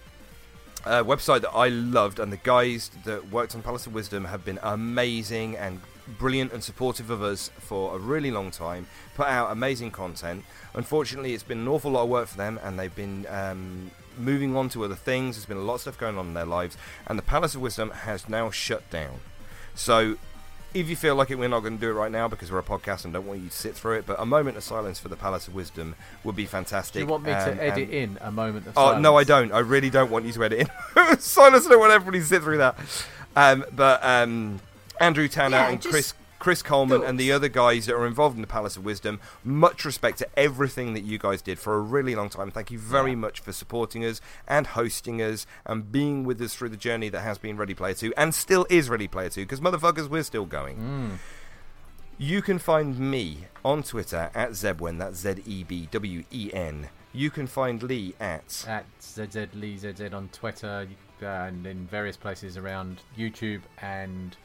website that I loved and the guys that worked on Palace of Wisdom have been amazing and brilliant and supportive of us for a really long time, put out amazing content. Unfortunately, it's been an awful lot of work for them and they've been um, moving on to other things. There's been a lot of stuff going on in their lives, and the Palace of Wisdom has now shut down. So if you feel like it, we're not going to do it right now because we're a podcast and don't want you to sit through it. But a moment of silence for the Palace of Wisdom would be fantastic. do you want me Um, to edit and- in a moment of Oh silence? no, I don't. I really don't want you to edit in (laughs) silence. I don't want everybody to sit through that. Um, but um, Andrew Tanner Yeah, and just Chris Chris Coleman and the other guys that are involved in the Palace of Wisdom. Much respect to everything that you guys did for a really long time. Thank you very Yeah. much for supporting us and hosting us and being with us through the journey that has been Ready Player Two and still is Ready Player Two because motherfuckers, we're still going. Mm. You can find me on Twitter at Zebwen. That's Z E B W E N. You can find Lee at At ZZ Lee ZZ on Twitter uh, and in various places around YouTube and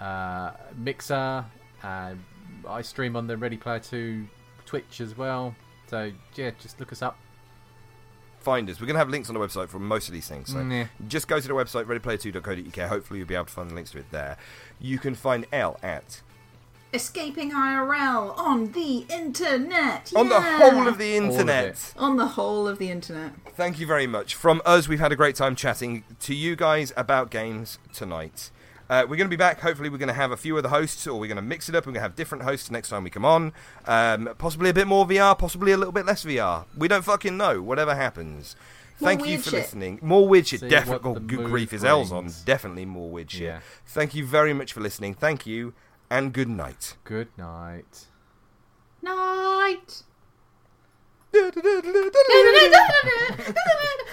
uh, Mixer. Uh, I stream on the Ready Player 2 Twitch as well. So, yeah, just look us up. find us. We're going to have links on the website for most of these things. So Mm, yeah. just go to the website, readyplayer2.co.uk. Hopefully, you'll be able to find the links to it there. You can find El at Escaping IRL on the internet. On the whole of the internet. it. On the whole of the internet. Thank you very much. From us, we've had a great time chatting to you guys about games tonight. Uh, we're going to be back. Hopefully, we're going to have a few of the hosts, or we're going to mix it up. We're going to have different hosts next time we come on. Um, possibly a bit more VR, possibly a little bit less VR. We don't fucking know. Whatever happens. More Thank you for shit. listening. More weird shit. Definitely. good mood grief is L's on. Definitely more weird shit. Yeah. Thank you very much for listening. Thank you, and good night. Good night. Night. (laughs)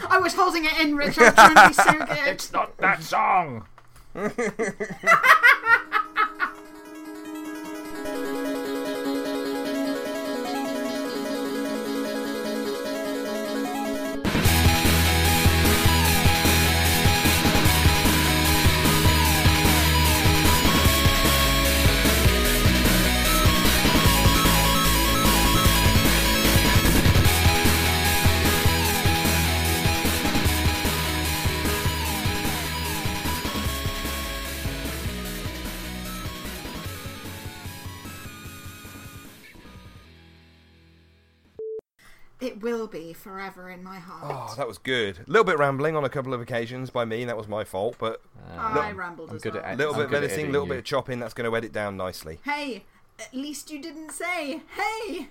I was holding it in, Richard, trying to be so (laughs) good. not that song. It (laughs) will be forever in my heart. Oh, that was good. A little bit rambling on a couple of occasions by me. That was my fault, but I rambled I'm as good well. at a little I'm bit of good at editing, a editing little you. bit of chopping. That's going to edit down nicely. Hey, at least you didn't say, hey,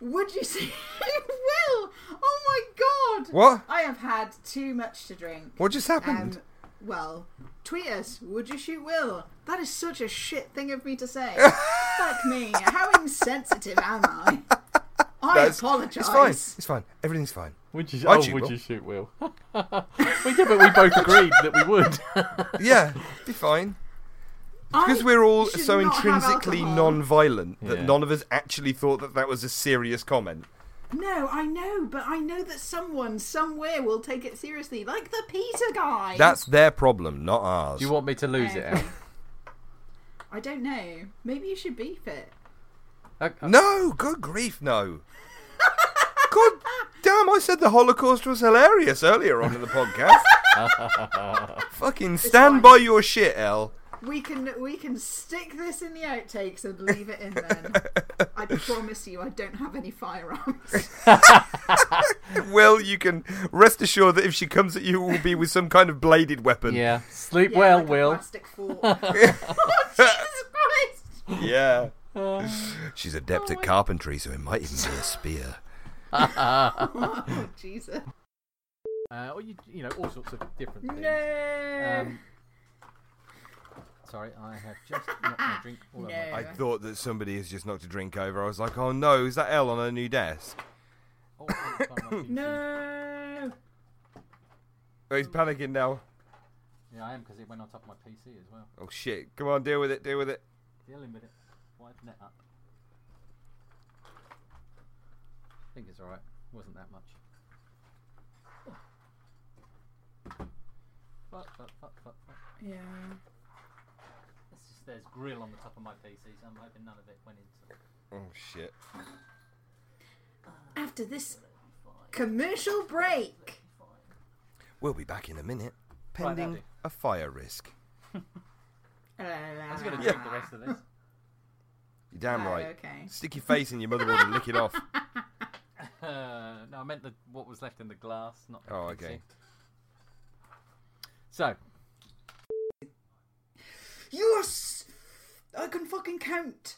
would you (laughs) say you will? Oh my god! What? I have had too much to drink. What just happened? Um, well, tweet us, would you shoot Will? That is such a shit thing of me to say. (laughs) Fuck me, how insensitive am I? I That's- apologise. It's fine. It's fine. Everything's fine. Would you? I'd oh, shoot would Will. you shoot Will? (laughs) well, yeah, but we both agreed that we would. (laughs) Yeah, be fine. I Because we're all so intrinsically non-violent that Yeah. none of us actually thought that that was a serious comment. No, I know, but I know that someone somewhere will take it seriously, like the Peter guy. That's their problem, not ours. Do you want me to lose it? Oh. Okay. I don't know. Maybe you should beef it. Okay. Uh, no, good grief, no. (laughs) God damn, I said the Holocaust was hilarious earlier on in the podcast. (laughs) Fucking stand fine. by your shit, El. We can we can stick this in the outtakes and leave it in then. I promise you, I don't have any firearms. (laughs) well, you can rest assured that if she comes at you, it will be with some kind of bladed weapon. Yeah. Sleep Yeah, well, like a Will. Plastic fork. oh, Jesus Christ! Yeah. (laughs) She's adept at carpentry, so it might even be a spear. Oh, (laughs) Jesus. Uh, or you, you know, all sorts of different things. No. Um, sorry, I have just knocked my drink all over. No. my I thought that somebody has just knocked a drink over. I was like, oh no, is that Elle on her new desk? Oh, oh, sorry, my PC. no. Oh, he's panicking now. Yeah, I am because it went on top of my PC as well. Oh shit. Come on, deal with it, deal with it. Dealing with it. Why net up? I think it's alright. Wasn't that much. Fuck, fuck, fuck, fuck, fuck. Yeah. It's just there's grill on the top of my PC, so I'm hoping none of it went into. Oh shit. After this commercial break. We'll be back in a minute, Right, pending that'll a fire risk. (laughs) I was going to Yeah. drink the rest of this. You're damn Oh, right. okay. Stick your face in your motherboard and lick it off. Uh, (laughs) (laughs) no, I meant the what was left in the glass, not the Oh, PC. okay. So, Yes! I can fucking count.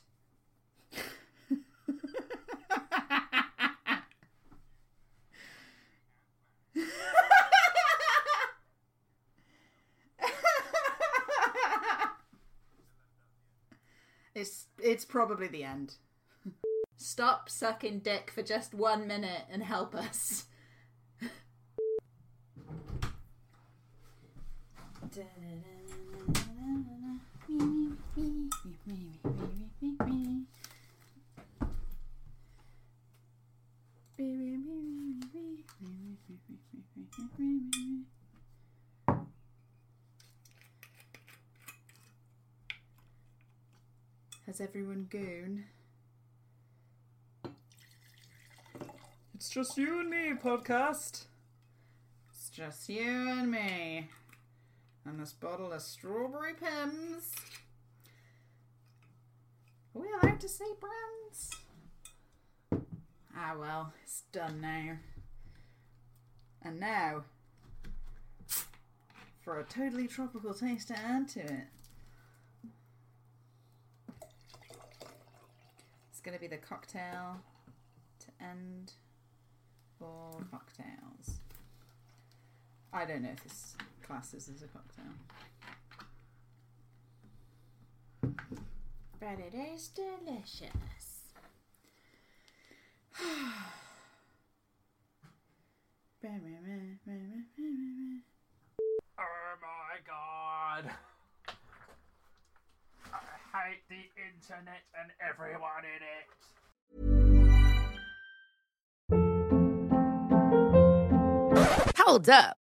It's probably the end. Stop sucking dick for just one minute and help us. (laughs) Has everyone gone? It's just you and me, podcast. It's just you and me. And this bottle of strawberry Pimm's. Are we allowed to say brands? Ah well, it's done now. And now, for a totally tropical taste to add to it. Going to be the cocktail to end for cocktails. I don't know if this classes as a cocktail. But it is delicious. (sighs) Oh my god. I hate the internet and everyone in it. Hold up.